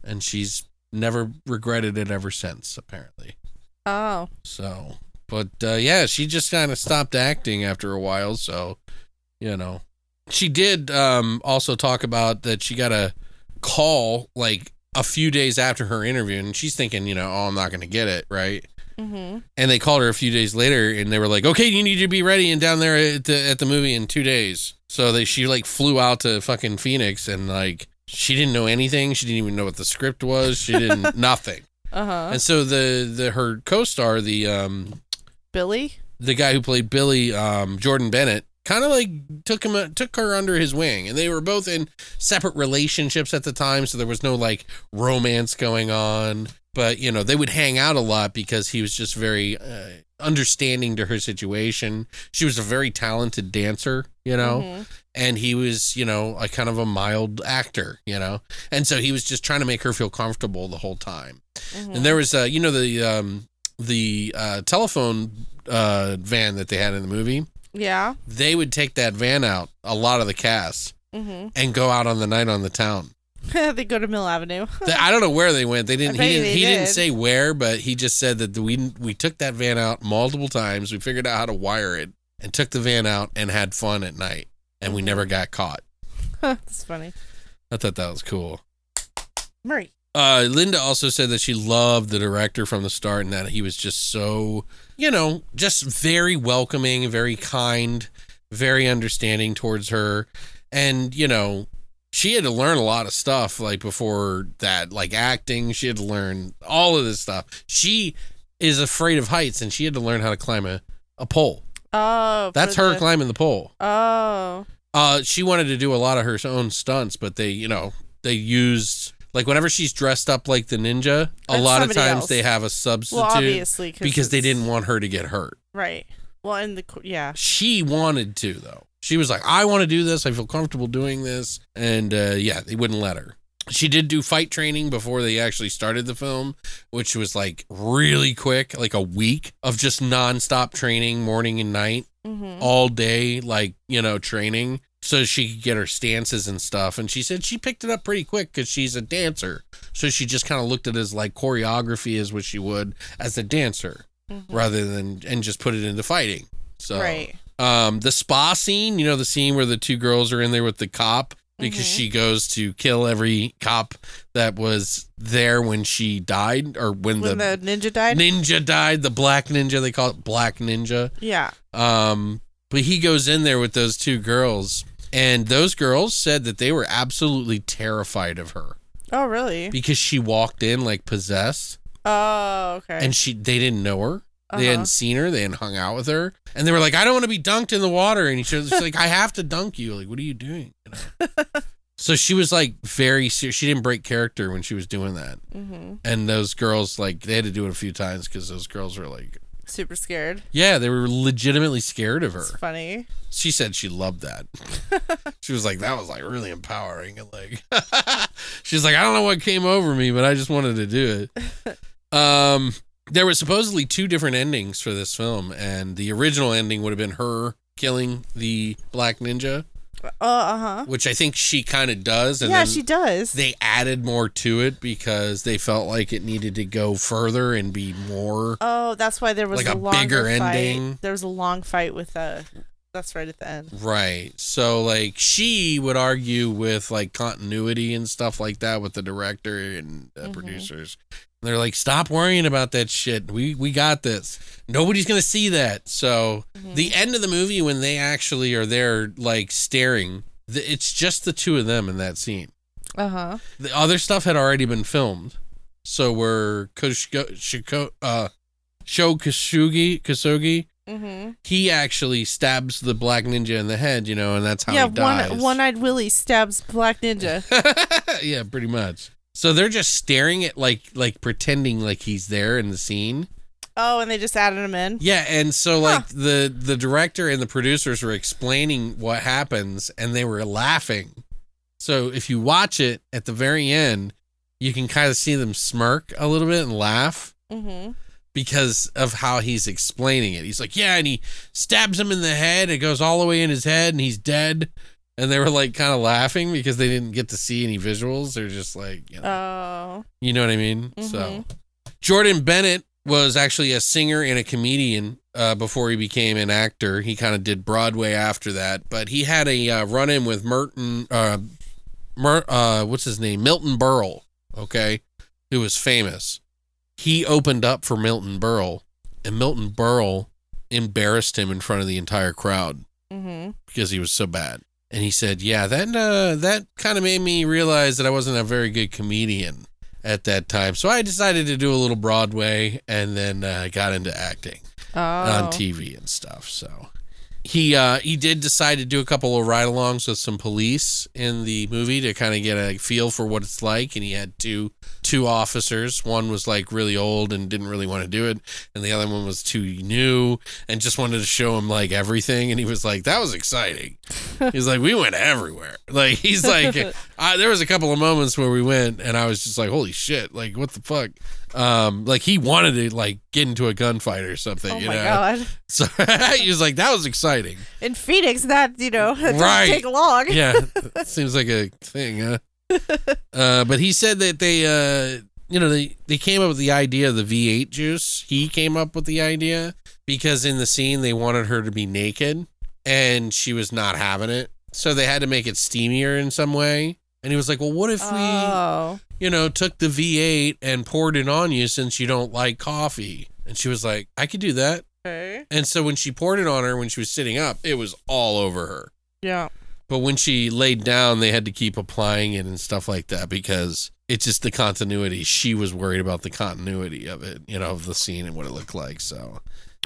And she's never regretted it ever since apparently. Oh. So, but uh, yeah, she just kind of stopped acting after a while. So, you know, she did um, also talk about that she got a call like a few days after her interview, and she's thinking, you know, oh, I'm not going to get it, right? Mm-hmm. And they called her a few days later, and they were like, okay, you need to be ready and down there at the at the movie in two days. So they she like flew out to fucking Phoenix, and like she didn't know anything. She didn't even know what the script was. She didn't *laughs* nothing. Uh huh. And so the the her co-star, the um Billy. the guy who played Billy, um, Jordan Bennett, kind of like took him took her under his wing, and they were both in separate relationships at the time, so there was no like romance going on. But you know, they would hang out a lot because he was just very uh, understanding to her situation. She was a very talented dancer, you know, Mhm. and he was, you know, a kind of a mild actor, you know, and so he was just trying to make her feel comfortable the whole time. Mhm. And there was, uh, you know, the um, the uh, telephone uh, van that they had in the movie. Yeah. They would take that van out, a lot of the cast, Mm-hmm. *laughs* and go out on the night on the town. they go to Mill Avenue. *laughs* They- I don't know where they went. They didn't. He didn't. they He didn't did. say where, but he just said that we we took that van out multiple times. We figured out how to wire it and took the van out and had fun at night, and we never got caught. *laughs* That's funny. I thought that was cool. Murray. Uh, Linda also said that she loved the director from the start and that he was just so, you know, just very welcoming, very kind, very understanding towards her. And, you know, she had to learn a lot of stuff like before that, like acting. She had to learn all of this stuff. She is afraid of heights and she had to learn how to climb a, a pole. Oh, That's her the- climbing the pole. Oh, Uh, she wanted to do a lot of her own stunts, but they, you know, they used like whenever she's dressed up like the ninja, a lot of times else. they have a substitute well, obviously because they didn't want her to get hurt. Right. Well, in the yeah. She wanted to though. She was like, "I want to do this. I feel comfortable doing this," and uh, yeah, they wouldn't let her. She did do fight training before they actually started the film, which was like really quick, like a week of just nonstop training, morning and night Mm-hmm. all day, like, you know, training so she could get her stances and stuff. And she said she picked it up pretty quick because she's a dancer. So she just kind of looked at it as like choreography as what she would as a dancer rather than, and just put it into fighting. So, Right. um, the spa scene, you know, the scene where the two girls are in there with the cop because Mhm. she goes to kill every cop that was there when she died or when, When the, the ninja died. ninja died, the black ninja, they call it black ninja. yeah. Um, but he goes in there with those two girls, and those girls said that they were absolutely terrified of her Oh, really? because she walked in like possessed, Oh, okay. and she they didn't know her. They Uh-huh. hadn't seen her. They hadn't hung out with her, and they were like, "I don't want to be dunked in the water." And she was like, "I have to dunk you." Like, what are you doing? You know? *laughs* so she was like very serious. She didn't break character when she was doing that. mm-hmm. And those girls like they had to do it a few times because those girls were like, super scared. yeah, they were legitimately scared of her. It's funny. she said she loved that. *laughs* she was like, that was like really empowering. And like, *laughs* she's like, I don't know what came over me, but I just wanted to do it. *laughs* Um, there were supposedly two different endings for this film, and the original ending would have been her killing the black ninja, Uh uh huh. which I think she kind of does. And Yeah, she does. they added more to it because they felt like it needed to go further and be more. oh, that's why there was Like a, a bigger fight. ending. There was a long fight with uh That's right at the end. Right. So like she would argue with like continuity and stuff like that with the director and uh, Mhm. producers. They're like, stop worrying about that shit. We we got this. Nobody's gonna see that. So Mm-hmm. the end of the movie when they actually are there like staring, it's just the two of them in that scene. Uh huh. The other stuff had already been filmed. So we're Kushko, Shiko, uh, Sho Kosugi Kosugi. Mm-hmm. He actually stabs the black ninja in the head, you know, and that's how Yeah, he dies. one one-eyed Willie stabs Black Ninja. *laughs* yeah, pretty much. So they're just staring at like like pretending like he's there in the scene. oh, and they just added him in. Yeah, and so like the the director and the producers were explaining what happens and they were laughing. So if you watch it at the very end, you can kind of see them smirk a little bit and laugh Mm-hmm. because of how he's explaining it. He's like, "Yeah," and he stabs him in the head. It goes all the way in his head and he's dead. And they were like kind of laughing because they didn't get to see any visuals. They're just like, you know, Oh. you know what I mean? So, Mhm. Jordan Bennett was actually a singer and a comedian uh, before he became an actor. He kind of did Broadway after that, but he had a uh, run in with Merton, uh, Mer, uh, what's his name? Milton Berle, okay, who was famous. He opened up for Milton Berle, and Milton Berle embarrassed him in front of the entire crowd Mm-hmm. because he was so bad. And he said, "Yeah, that uh, that kind of made me realize that I wasn't a very good comedian at that time. So I decided to do a little Broadway, and then uh, got into acting Oh. on TV and stuff. So he uh, he did decide to do a couple of ride-alongs with some police in the movie to kind of get a feel for what it's like. And he had two two officers. One was like really old and didn't really want to do it, and the other one was too new and just wanted to show him like everything. And he was like, "That was exciting." *laughs* He's like, "We went everywhere." Like he's like, *laughs* I, there was a couple of moments where we went, and I was just like, "Holy shit!" Like what the fuck? Um, like he wanted to like get into a gunfight or something. Oh you my know? god! *laughs* So *laughs* he was like, "That was exciting." In Phoenix, that you know, *laughs* that doesn't Right. take long. Yeah, seems like a thing, huh? Uh, but he said that they, uh, you know, they they came up with the idea of the V8 juice. He came up with the idea because in the scene they wanted her to be naked, and she was not having it. so they had to make it steamier in some way. And he was like, "Well, what if we, Oh. you know, took the V8 and poured it on you since you don't like coffee?" And she was like, "I could do that." Okay. And so when she poured it on her when she was sitting up, it was all over her. Yeah. But when she laid down, they had to keep applying it and stuff like that because it's just the continuity. She was worried about the continuity of it, you know, of the scene and what it looked like. So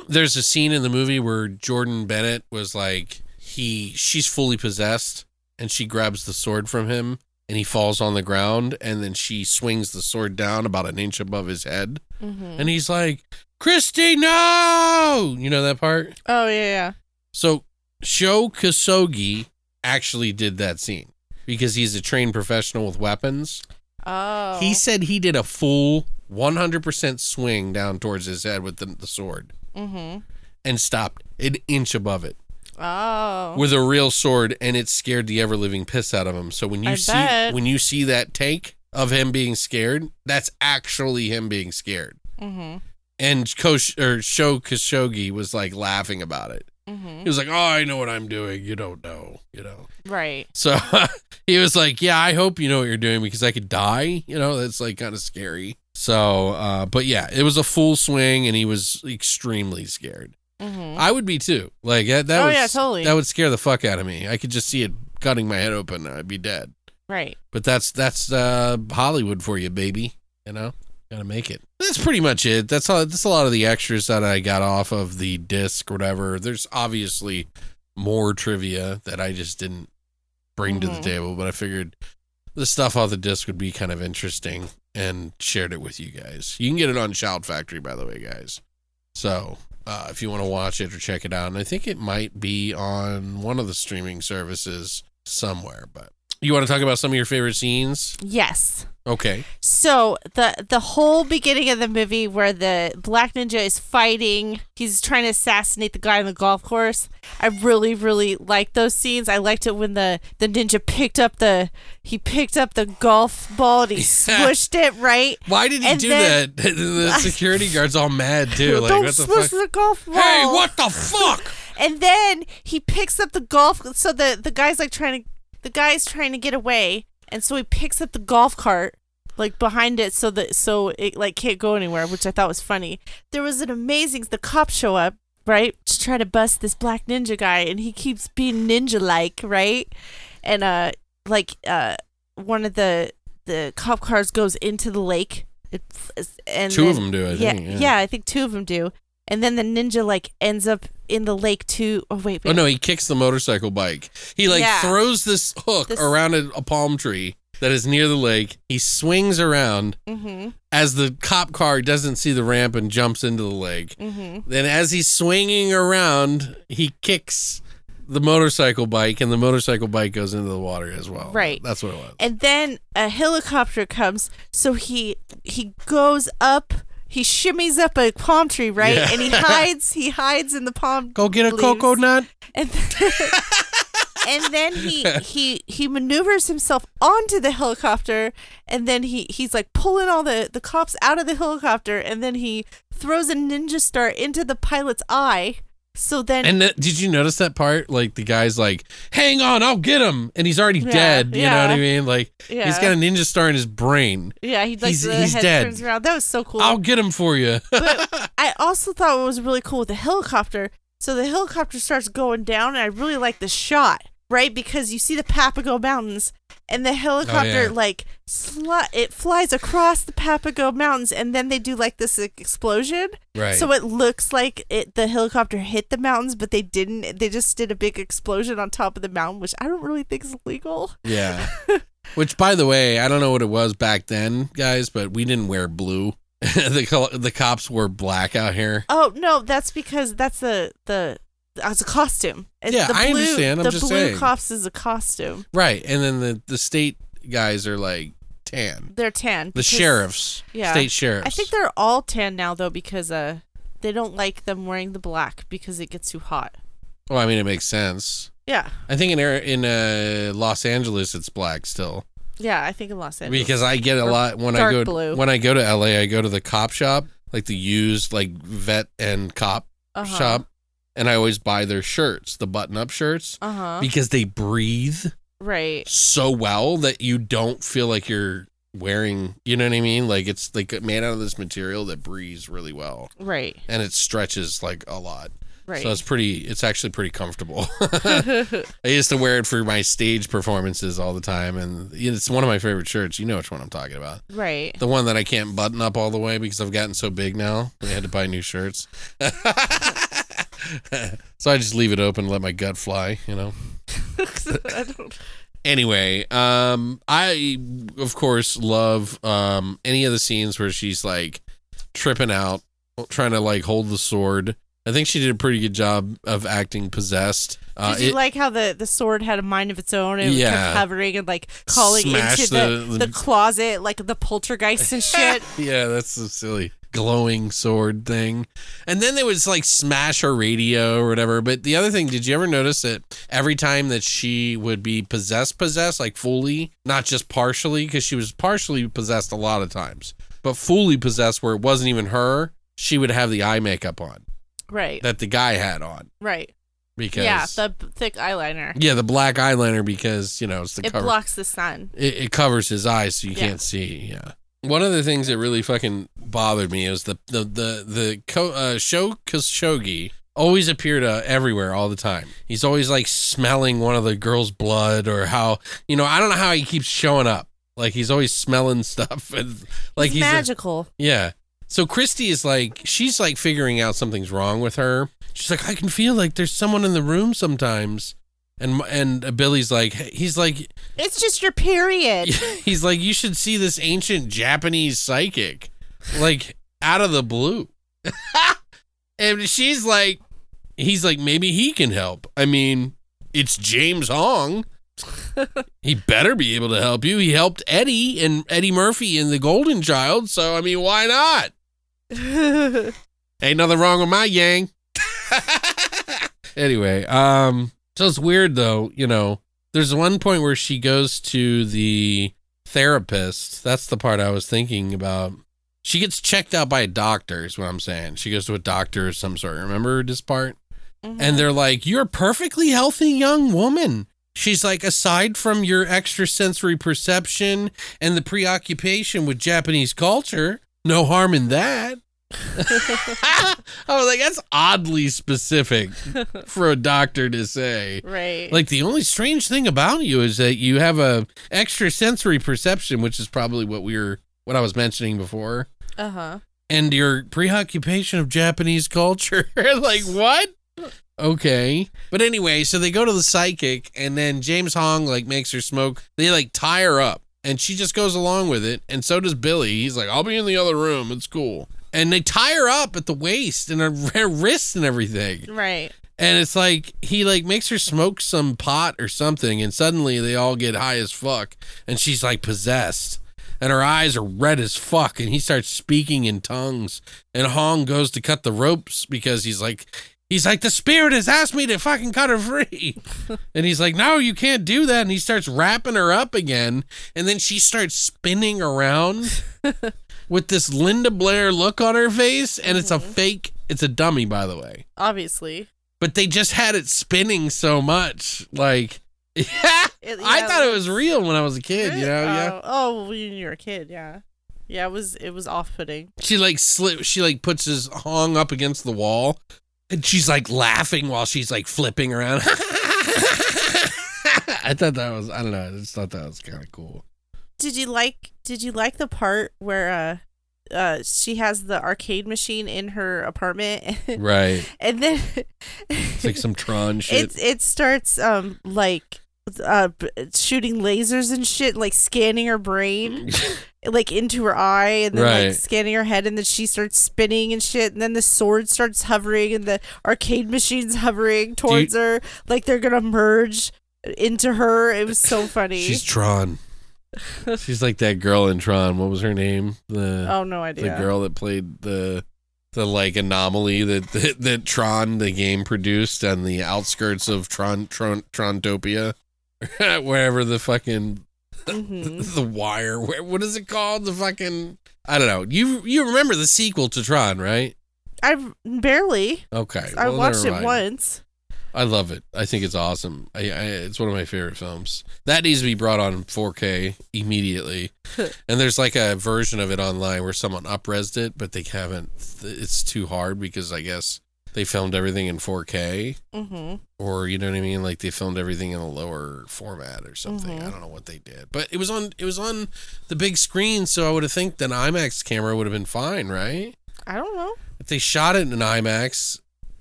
there's a scene in the movie where Jordan Bennett was like, he, she's fully possessed and she grabs the sword from him and he falls on the ground and then she swings the sword down about an inch above his head. Mm-hmm. And he's like, Christy, no! You know that part? Oh yeah, yeah. So Sho Kosugi actually did that scene because he's a trained professional with weapons. Oh. He said he did a full 100% swing down towards his head with the, the sword Mm-hmm. and stopped an inch above it Oh. with a real sword, and it scared the ever living piss out of him. So when you I see bet. when you see that take of him being scared, that's actually him being scared. mm-hmm. And Kosh or Sho Kosugi was like laughing about it. Mm-hmm. He was like, "Oh, I know what I'm doing. You don't know, you know." Right. So *laughs* he was like, "Yeah, I hope you know what you're doing because I could die. You know, that's like kind of scary." So, uh, but yeah, it was a full swing, and he was extremely scared. Mm-hmm. I would be too. Like that. that Oh, was, yeah, totally. That would scare the fuck out of me. I could just see it cutting my head open. I'd be dead. Right. But that's that's uh, Hollywood for you, baby. You know, gotta make it. That's pretty much it. That's all. That's a lot of the extras that I got off of the disc or whatever. There's obviously more trivia that I just didn't bring to the Mhm. table, but I figured the stuff off the disc would be kind of interesting and shared it with you guys. You can get it on Shout Factory, by the way, guys. So uh, if you want to watch it or check it out, and I think it might be on one of the streaming services somewhere. But you want to talk about some of your favorite scenes? Yes. Okay. So the the whole beginning of the movie where the black ninja is fighting, he's trying to assassinate the guy on the golf course. I really really liked those scenes. I liked it when the the ninja picked up the he picked up the golf ball and he *laughs* smushed it right. Why did he And do then- that? *laughs* the *laughs* security guard's all mad too. Like, Don't what the smush fuck? the golf ball. Hey, what the fuck? And then he picks up the golf. So the the guy's like trying to the guy's trying to get away, and so he picks up the golf cart like behind it so that so it like can't go anywhere, which I thought was funny. There was an amazing. The cops show up right to try to bust this black ninja guy, and he keeps being ninja like right, and uh like uh one of the the cop cars goes into the lake. It, and Two of them do, I yeah, think. yeah, I think two of them do. And then the ninja like ends up in the lake too. Oh wait, Oh no, he kicks the motorcycle bike. He like Yeah. throws this hook This- around a, a palm tree that is near the lake. He swings around Mm-hmm. as the cop car doesn't see the ramp and jumps into the lake. Mm-hmm. Then as he's swinging around, he kicks the motorcycle bike and the motorcycle bike goes into the water as well. Right. That's what it was. And then a helicopter comes, so he he goes up. He shimmies up a palm tree, right? Yeah. And he *laughs* hides. He hides in the palm. Go get a leaves. cocoa nut. And then, *laughs* and then he *laughs* he he maneuvers himself onto the helicopter, and then he he's like pulling all the the cops out of the helicopter, and then he throws a ninja star into the pilot's eye. So then And th- did you notice that part? Like the guy's like, "Hang on, I'll get him," and he's already Yeah, dead. You know what I mean? Like yeah, he's got a ninja star in his brain. yeah, he like he's- the he's head dead. turns around. That was so cool. I'll get him for you. but *laughs* I also thought what was really cool with the helicopter. So the helicopter starts going down, and I really like the shot, right? Because you see the Papago Mountains, and the oh, helicopter yeah. like sli- it flies across the Papago Mountains, and then they do like this explosion. right. So it looks like it the helicopter hit the mountains, but they didn't. They just did a big explosion on top of the mountain, which I don't really think is legal. yeah. *laughs* Which, by the way, I don't know what it was back then, guys, but we didn't wear blue. *laughs* the the cops wore black out here. Oh no, that's because that's the the as a costume. And Yeah, the I blue, understand. I'm just saying. the just blue saying. cops is a costume. Right, and then the the state guys are like tan. They're tan. The because- sheriffs, yeah. state sheriffs. I think they're all tan now though because uh they don't like them wearing the black because it gets too hot. Well, I mean, it makes sense. Yeah, I think in in uh, Los Angeles it's black still yeah. I think in Los Angeles. because I get a lot when I go blue. when I go to LA. I go to the cop shop, like the used like vet and cop Uh-huh. shop, and I always buy their shirts, the button-up shirts, Uh huh. because they breathe Right. so well that you don't feel like you're wearing. You know what I mean? Like it's like made out of this material that breathes really well, Right. and it stretches like a lot. Right. So it's pretty. It's actually pretty comfortable. *laughs* *laughs* I used to wear it for my stage performances all the time, and it's one of my favorite shirts. You know which one I'm talking about. right. The one that I can't button up all the way because I've gotten so big now. I had to buy new shirts. *laughs* *laughs* so I just leave it open, and let my gut fly. You know. *laughs* Anyway, um, I of course love um any of the scenes where she's like tripping out, trying to like hold the sword. I think she did a pretty good job of acting possessed. Uh, Did you it- like how the, the sword had a mind of its own and Yeah. kept hovering and like calling into the, the- the, closet like the poltergeist and *laughs* shit? yeah, that's so silly. Glowing sword thing. And then they would like smash her radio or whatever. But the other thing, did you ever notice that every time that she would be possessed, possessed, like fully, not just partially, because she was partially possessed a lot of times, but fully possessed where it wasn't even her, she would have the eye makeup on right. that the guy had on. right. Because Yeah, the thick eyeliner. yeah, the black eyeliner because, you know, it's the It cover. blocks the sun. it, it covers his eyes so you Yeah. can't see. Yeah. One of the things that really fucking bothered me is the the the the Ko, uh, Sho Kosugi always appeared uh, everywhere all the time. He's always like smelling one of the girl's blood or how you know I don't know how he keeps showing up. Like he's always smelling *laughs* stuff and like He's he's a- magical. yeah. So Christy is like, she's like figuring out something's wrong with her. She's like, I can feel like there's someone in the room sometimes. And and Billy's like, he's like, it's just your period. *laughs* he's like, you should see this ancient Japanese psychic, like out of the blue. *laughs* and she's like, he's like, maybe he can help. I mean, it's James Hong. he better be able to help you. He helped Eddie and Eddie Murphy in The Golden Child. So, I mean, why not? *laughs* Ain't nothing wrong with my yang. anyway, um, so it's weird though, you know. There's one point where she goes to the therapist. That's the part I was thinking about. She gets checked out by a doctor, is what I'm saying. She goes to a doctor of some sort. Remember this part? Mhm. And they're like, You're a perfectly healthy young woman. She's like, aside from your extrasensory perception and the preoccupation with Japanese culture, no harm in that. *laughs* I was like, that's oddly specific for a doctor to say. right. Like the only strange thing about you is that you have a extrasensory perception, which is probably what we were what I was mentioning before, uh huh. and your preoccupation of Japanese culture. *laughs* like what? Okay. But anyway, so they go to the psychic and then James Hong like makes her smoke. They like tie her up and she just goes along with it. And so does Billy. He's like, I'll be in the other room. It's cool. And they tie her up at the waist and her, wrists and everything. Right. And it's like he like makes her smoke some pot or something, and suddenly they all get high as fuck, and she's like possessed, and her eyes are red as fuck, and he starts speaking in tongues, and Hong goes to cut the ropes because he's like. He's like, the spirit has asked me to fucking cut her free. *laughs* and he's like, no, you can't do that. And he starts wrapping her up again. And then she starts spinning around *laughs* with this Linda Blair look on her face. And it's a mm-hmm. fake, it's a dummy, by the way Obviously. but they just had it spinning so much. Like, *laughs* yeah, It- I thought it was real when I was a kid. You know, Oh, yeah. Oh, oh when you were a kid, yeah. Yeah, it was it was off putting. She like slip. She like puts his hong up against the wall, and she's like laughing while she's like flipping around. *laughs* I thought that was. I don't know. I just thought that was kind of cool. Did you like did you like the part where uh uh she has the arcade machine in her apartment *laughs* Right. and then It's like some Tron *laughs* shit. it it starts um like uh shooting lasers and shit like scanning her brain *laughs* like into her eye and then Right. like scanning her head and then she starts spinning and shit and then the sword starts hovering and the arcade machine's hovering towards her like they're gonna merge into her it was so funny She's Tron. *laughs* She's like that girl in Tron. What was her name? The oh no idea. the girl that played the the like anomaly that, *laughs* that that Tron the game produced on the outskirts of Tron Tron Trontopia, *laughs* wherever the fucking hmm the wire. Where what is it called? The fucking I don't know. You you remember the sequel to Tron, right? I barely. Okay, I watched it once. I love it. I think it's awesome. I, I it's one of my favorite films. That needs to be brought on 4K immediately. *laughs* and there's like a version of it online where someone upresed it, but they haven't. It's too hard because I guess they filmed everything in 4K, Mm-hmm. or you know what I mean. Like they filmed everything in a lower format or something. Mhm. I don't know what they did, but it was on. It was on the big screen, so I would have think that an IMAX camera would have been fine, right? I don't know. If they shot it in an IMAX,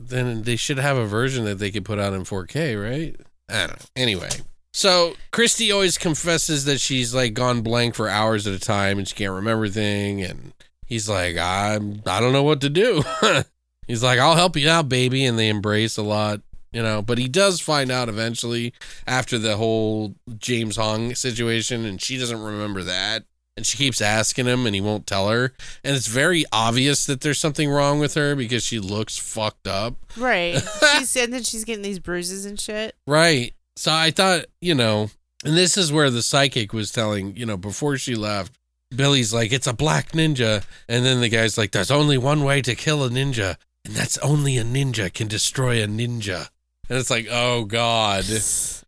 then they should have a version that they could put out in 4K, right? I don't know. Anyway, so Christy always confesses that she's like gone blank for hours at a time and she can't remember thing. And he's like, I'm, I don't know what to do. *laughs* he's like, I'll help you out, baby. And they embrace a lot, you know. But he does find out eventually after the whole James Hong situation, and she doesn't remember that. And she keeps asking him, and he won't tell her. And it's very obvious that there's something wrong with her because she looks fucked up. Right. *laughs* she's and then she's getting these bruises and shit. Right. So I thought, you know, and this is where the psychic was telling, you know, before she left, Billy's like, it's a black ninja. And then the guy's like, there's only one way to kill a ninja, and that's only a ninja can destroy a ninja. And it's like, oh God.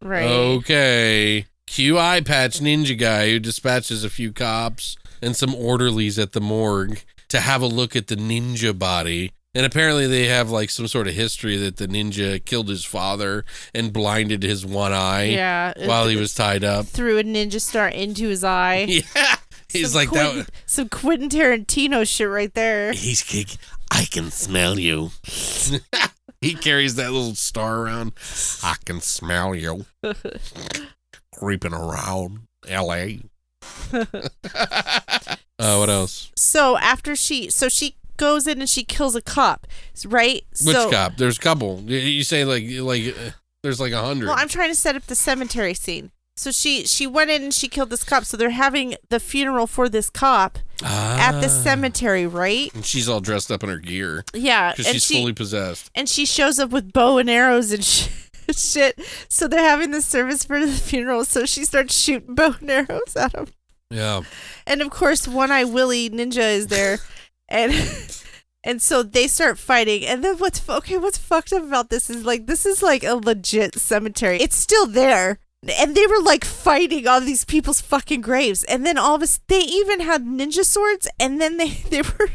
Right. Okay. Q eye patch ninja guy who dispatches a few cops and some orderlies at the morgue to have a look at the ninja body. And apparently they have like some sort of history that the ninja killed his father and blinded his one eye Yeah. while he was tied up. threw a ninja star into his eye. *laughs* Yeah. He's Some like Quentin, that. Some Quentin Tarantino shit right there. He's kick. I can smell you. *laughs* he carries that little star around. I can smell you. *laughs* Creeping around L.A. *laughs* uh, what else? So after she, so she goes in and she kills a cop, right? Which so, cop? There's a couple. You- You say like like uh, there's like a hundred. Well, I'm trying to set up the cemetery scene. So she she went in and she killed this cop. So they're having the funeral for this cop at the Ah. cemetery, right? And she's all dressed up in her gear Yeah, because she's she fully possessed. and she shows up with bow and arrows and sh- *laughs* shit. So they're having the service for the funeral. So she starts shooting *laughs* bow and arrows at him. Yeah. And of course, One Eye Willie Ninja is there, and *laughs* and so they start fighting. And then what's okay? What's fucked up about this is like this is like a legit cemetery. It's still there, and they were like fighting on these people's fucking graves. And then all of us, they even had ninja swords, and then they they were.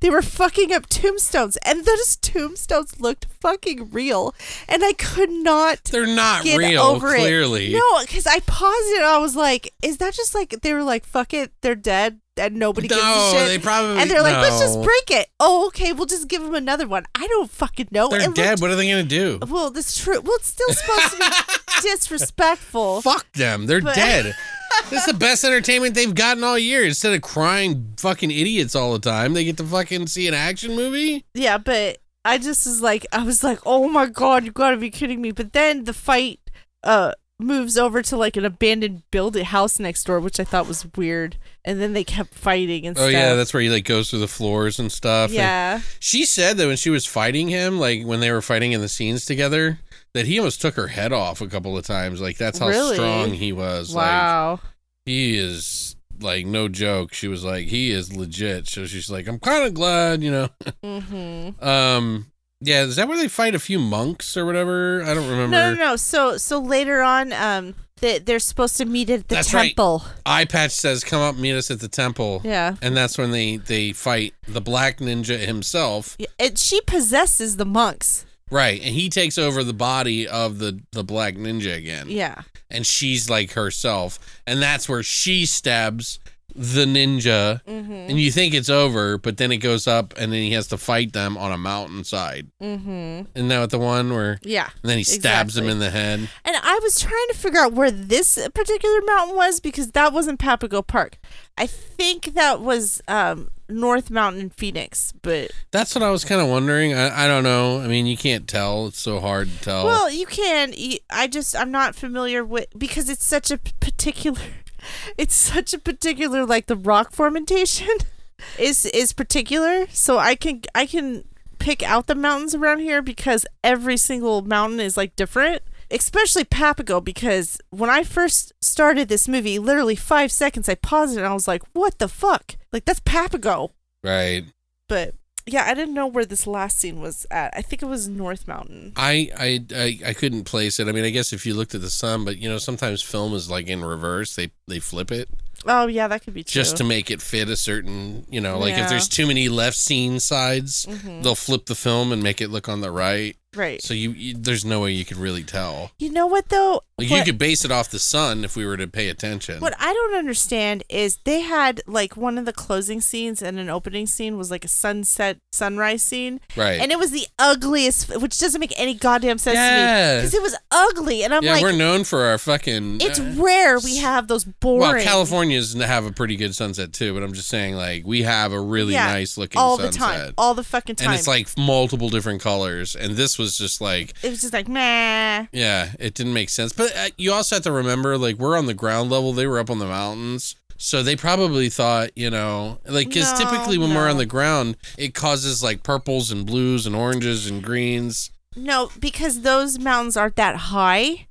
They were fucking up tombstones, and those tombstones looked fucking real, and I could not They're not real, over it. clearly. No, because I paused it. And I was like, "Is that just like they were like, fuck it, they're dead, and nobody gives a shit." they probably and they're like, "Let's just break it." Oh, okay, we'll just give them another one. I don't fucking know. They're It dead. looked- What are they gonna do? well, that's true. Well, it's still supposed to be *laughs* disrespectful. Fuck them. They're But- dead. *laughs* this is the best entertainment they've gotten all year. Instead of crying fucking idiots all the time, they get to fucking see an action movie. Yeah, but I just was like, I was like, "Oh my god, you gotta be kidding me!" But then the fight uh moves over to like an abandoned building house next door, which I thought was weird. And then they kept fighting and stuff. Oh stuff. yeah, that's where he like goes through the floors and stuff. And yeah. she said that when she was fighting him, like when they were fighting in the scenes together, that he almost took her head off a couple of times. Like that's how Really? strong he was. Like Wow. he is like no joke. She was like he is legit. So she's like, I'm kind of glad, you know. *laughs* mm-hmm. Um, yeah, is that where they fight a few monks or whatever? I don't remember. No, no, no. So, so later on, um, they, they're supposed to meet at the That's right. temple. Eye patch says, "Come up, meet us at the temple." Yeah. And that's when they they fight the black ninja himself, Yeah, And she possesses the monks. Right? And he takes over the body of the the black ninja again. Yeah. and she's like herself and that's where she stabs the ninja Mm-hmm. and you think it's over but then it goes up and then he has to fight them on a mountainside Mm-hmm. isn't that the one where Yeah. and then he stabs him in the head And I was trying to figure out where this particular mountain was because that wasn't Papago Park. I think that was um, North Mountain in Phoenix, but that's what i was kind of wondering I, I don't know i mean you can't tell it's so hard to tell well, you can. I just I'm not familiar with because it's such a particular. *laughs* It's such a particular like the rock formation *laughs* is is particular, so I can I can pick out the mountains around here because every single mountain is like different. Especially Papago because when I first started this movie, literally five seconds, I paused it and I was like, "What the fuck? Like that's Papago." right But yeah, I didn't know where this last scene was at. I think it was North Mountain. I, I I I couldn't place it. I mean, I guess if you looked at the sun, but you know, sometimes film is like in reverse. They they flip it Oh yeah, that could be true. just to make it fit a certain, you know, like Yeah. if there's too many left scene sides, Mhm. they'll flip the film and make it look on the right. right. So you, you there's no way you could really tell. You know what though? Like you could base it off the sun if we were to pay attention. What I don't understand is they had like one of the closing scenes and an opening scene was like a sunset sunrise scene, right. and it was the ugliest, which doesn't make any goddamn sense to me Yeah. because it was ugly, and I'm yeah, like, Yeah, we're known for our fucking. it's uh, rare we have those boring. well, Californians have a pretty good sunset too, but I'm just saying, like, we have a really Yeah, nice looking all sunset. the time, all the fucking time. and it's like multiple different colors, and this was just like, it was just like meh. yeah, it didn't make sense. But uh, you also have to remember, like, we're on the ground level; they were up on the mountains. So they probably thought, you know, like, because No, typically when we're on the ground, it causes like purples and blues and oranges and greens. No, because those mountains aren't that high,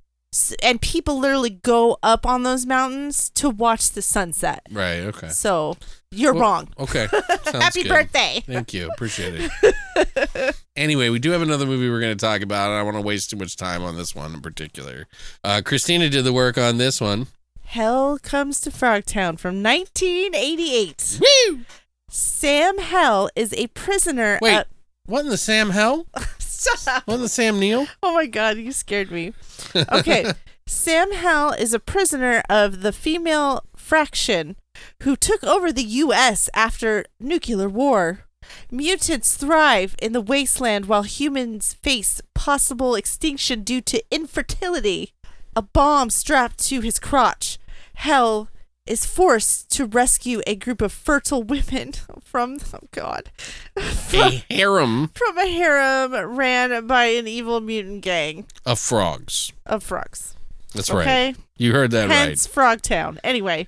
and people literally go up on those mountains to watch the sunset. Right. Okay. So you're Well, wrong. Okay. *laughs* Happy good. birthday. Thank you. Appreciate it. *laughs* anyway, we do have another movie we're going to talk about. and I don't want to waste too much time on this one in particular. Uh, Christina did the work on this one. Hell Comes to Frogtown from 1988. Woo! Sam Hell is a prisoner. Wait, at- what in the Sam Hell? *laughs* Shut up. What in the Sam Neill? Oh my god, you scared me. Okay. *laughs* Sam Hell is a prisoner of the female fraction who took over the US after nuclear war. Mutants thrive in the wasteland while humans face possible extinction due to infertility. A bomb strapped to his crotch. Hell is forced to rescue a group of fertile women *laughs* from oh god A harem from a harem ran by an evil mutant gang of frogs. of frogs. That's right. Okay. You heard that right. Hence Frogtown. Anyway,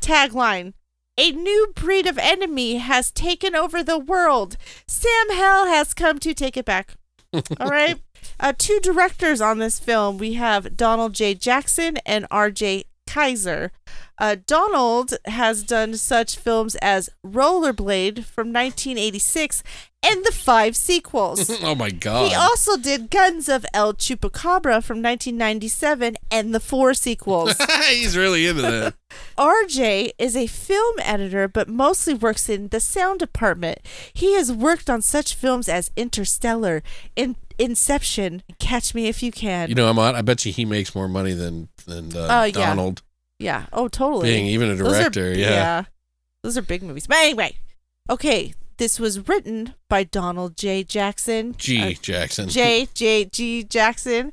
tagline. A new breed of enemy has taken over the world. Sam Hell has come to take it back. *laughs* All right. Uh, two directors on this film. We have Donald J. Jackson and R.J. Kizer. Uh, Donald has done such films as Rollerblade from 1986 and the five sequels. *laughs* oh my god. He also did Guns of El Chupacabra from 1997 and the four sequels. *laughs* He's really into that. *laughs* RJ is a film editor but mostly works in the sound department. He has worked on such films as Interstellar, in- Inception, Catch Me If You Can. You know, I'm on, I bet you he makes more money than than uh, Oh, yeah. Donald yeah. Oh, totally. being even a Those are- director. yeah. Those are big movies. But anyway, okay. This was written by Donald J. Jackson. G. uh, Jackson. J. J. G. Jackson,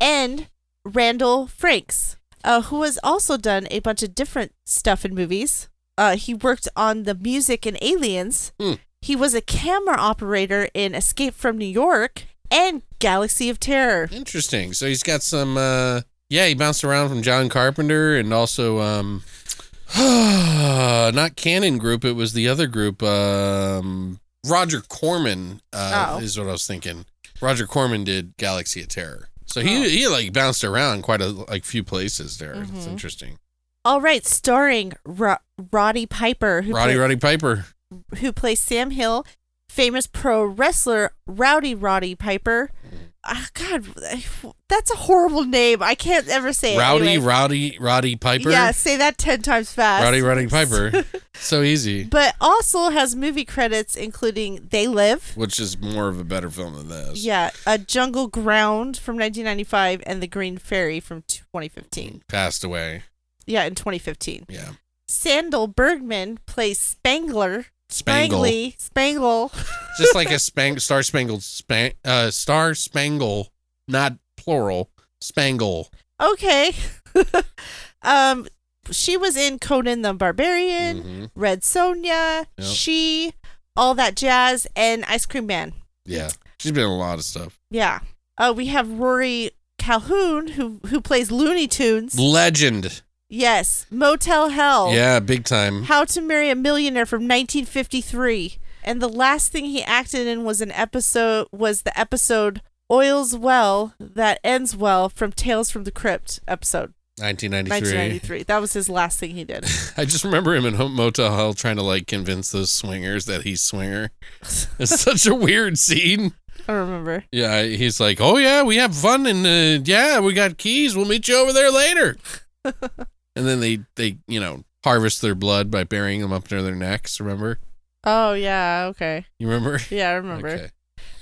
and Randall Frakes, uh, who has also done a bunch of different stuff in movies. Uh, he worked on the music in Aliens. Hmm. He was a camera operator in Escape from New York and Galaxy of Terror. Interesting. So he's got some uh yeah, he bounced around from John Carpenter and also um *sighs* not Cannon Group, it was the other group um Roger Corman uh Oh. is what I was thinking. Roger Corman did Galaxy of Terror. So he Oh. he like bounced around quite a like few places there. It's Mhm. interesting. All right, starring Ro- Roddy Piper, who Roddy play- Roddy Piper. who plays Sam Hill, famous pro wrestler Rowdy Roddy Piper. Ah, God, that's a horrible name. I can't ever say it. Rowdy anyway. Roddy Piper. Yeah, say that ten times fast. Roddy Roddy *laughs* Piper. so easy. But also has movie credits including They Live. Which is more of a better film than this. Yeah, A Jungle Ground from 1995 and The Green Fairy from 2015. Passed away. Yeah, in 2015. Yeah. Sandahl Bergman plays Spangler. Spangle. Spangly. Spangle. *laughs* just like a spang star spangled span uh star spangle not plural spangle Okay. *laughs* um, she was in Conan the Barbarian, Mhm. Red Sonja, Yep. She, all that jazz, and Ice Cream Man. yeah she's been in a lot of stuff Yeah. Uh, we have Rory Calhoun who who plays Looney Tunes. legend Yes, Motel Hell. yeah big time How to Marry a Millionaire from 1953. And the last thing he acted in was an episode was the episode Oils Well that ends well from Tales from the Crypt episode. 1993. 1993. That was his last thing he did. *laughs* I just remember him in Motel Hell trying to like convince those swingers that he's swinger. *laughs* It's such a weird scene. I remember. Yeah, he's like, "Oh yeah, we have fun and uh, yeah, we got keys. We'll meet you over there later." *laughs* and then they they you know harvest their blood by burying them up near their necks. Remember? Oh yeah, okay. You remember? Yeah, I remember. Okay.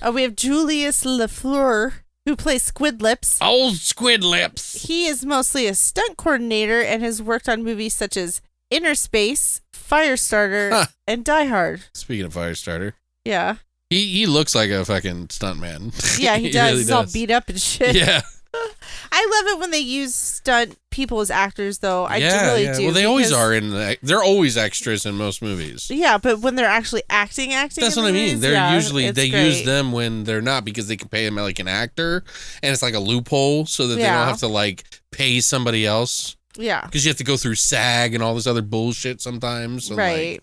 Uh, we have Julius LeFlore who plays Squid Lips. Old squid lips. He is mostly a stunt coordinator and has worked on movies such as Inner Space, Firestarter, Huh. and Die Hard. Speaking of Firestarter, Yeah. he he looks like a fucking stuntman. *laughs* Yeah, he, does. really He's all beat up and shit. Yeah, I love it when they use stunt people as actors, though. I yeah, really yeah. do. Well, they always because- are in. The, they're always extras in most movies. Yeah, but when they're actually acting, acting. That's what I mean. movies, They're yeah, usually it's they use them when they're not because they can pay them like an actor, and it's like a loophole so that they Yeah. don't have to like pay somebody else Yeah. because you have to go through SAG and all this other bullshit sometimes. and, like- Right.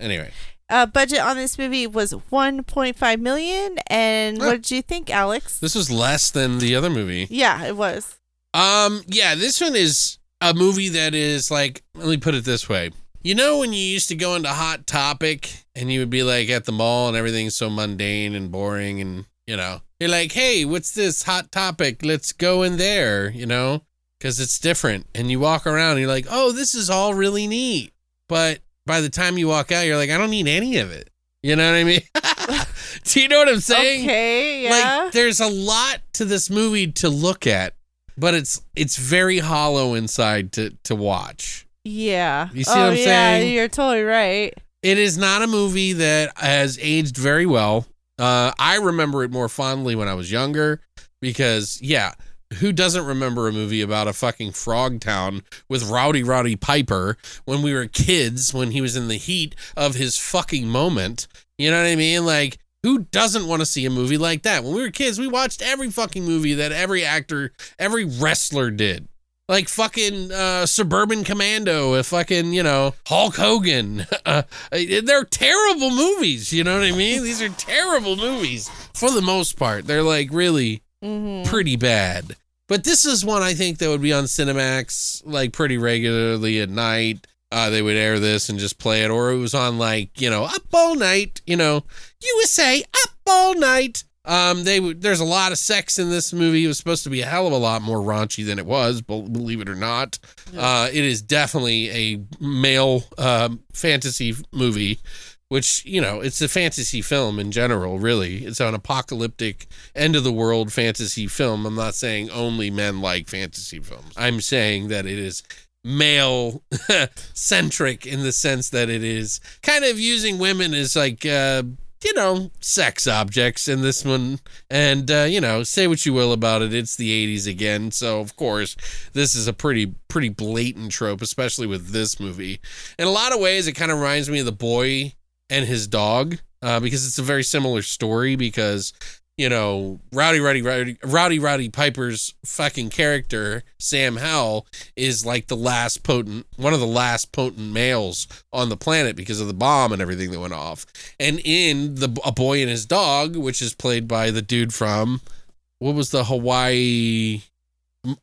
anyway, Uh, budget on this movie was 1.5 million, and what did you think, Alex? this was less than the other movie. yeah, it was. Um, yeah, this one is a movie that is like, let me put it this way. You know, when you used to go into Hot Topic and you would be like at the mall and everything's so mundane and boring, and you know, you're like, hey, what's this Hot Topic? Let's go in there, you know, because it's different. And you walk around and you're like, oh, this is all really neat. But by the time you walk out, you're like, I don't need any of it. You know what I mean? *laughs* Do you know what I'm saying? Okay, yeah. Like there's a lot to this movie to look at, but it's it's very hollow inside to to watch. yeah. You see oh, what I'm yeah, saying? You're totally right. It is not a movie that has aged very well. Uh, I remember it more fondly when I was younger because yeah, who doesn't remember a movie about a fucking frog town with Rowdy Roddy Piper when we were kids when he was in the heat of his fucking moment? You know what I mean? Like who doesn't want to see a movie like that? When we were kids, we watched every fucking movie that every actor, every wrestler did. Like fucking uh, Suburban Commando, a fucking, you know, Hulk Hogan. *laughs* Uh, they're terrible movies. You know what I mean? These are terrible movies for the most part. They're like really Mm-hmm. pretty bad. But this is one I think that would be on Cinemax like pretty regularly at night. Uh, they would air this and just play it, or it was on like you know up all night. You know, USA up all night. Um, they would. There's a lot of sex in this movie. It was supposed to be a hell of a lot more raunchy than it was, bel- believe it or not. Uh, it is definitely a male um, fantasy movie, which you know it's a fantasy film in general. Really, it's an apocalyptic end of the world fantasy film. I'm not saying only men like fantasy films. I'm saying that it is male *laughs* centric in the sense that it is kind of using women as like uh you know sex objects in this one and uh you know say what you will about it it's the 80s again so of course this is a pretty pretty blatant trope especially with this movie in a lot of ways it kind of reminds me of the boy and his dog uh, because it's a very similar story because you know rowdy rowdy rowdy rowdy rowdy piper's fucking character sam howell is like the last potent one of the last potent males on the planet because of the bomb and everything that went off and in the a boy and his dog which is played by the dude from what was the hawaii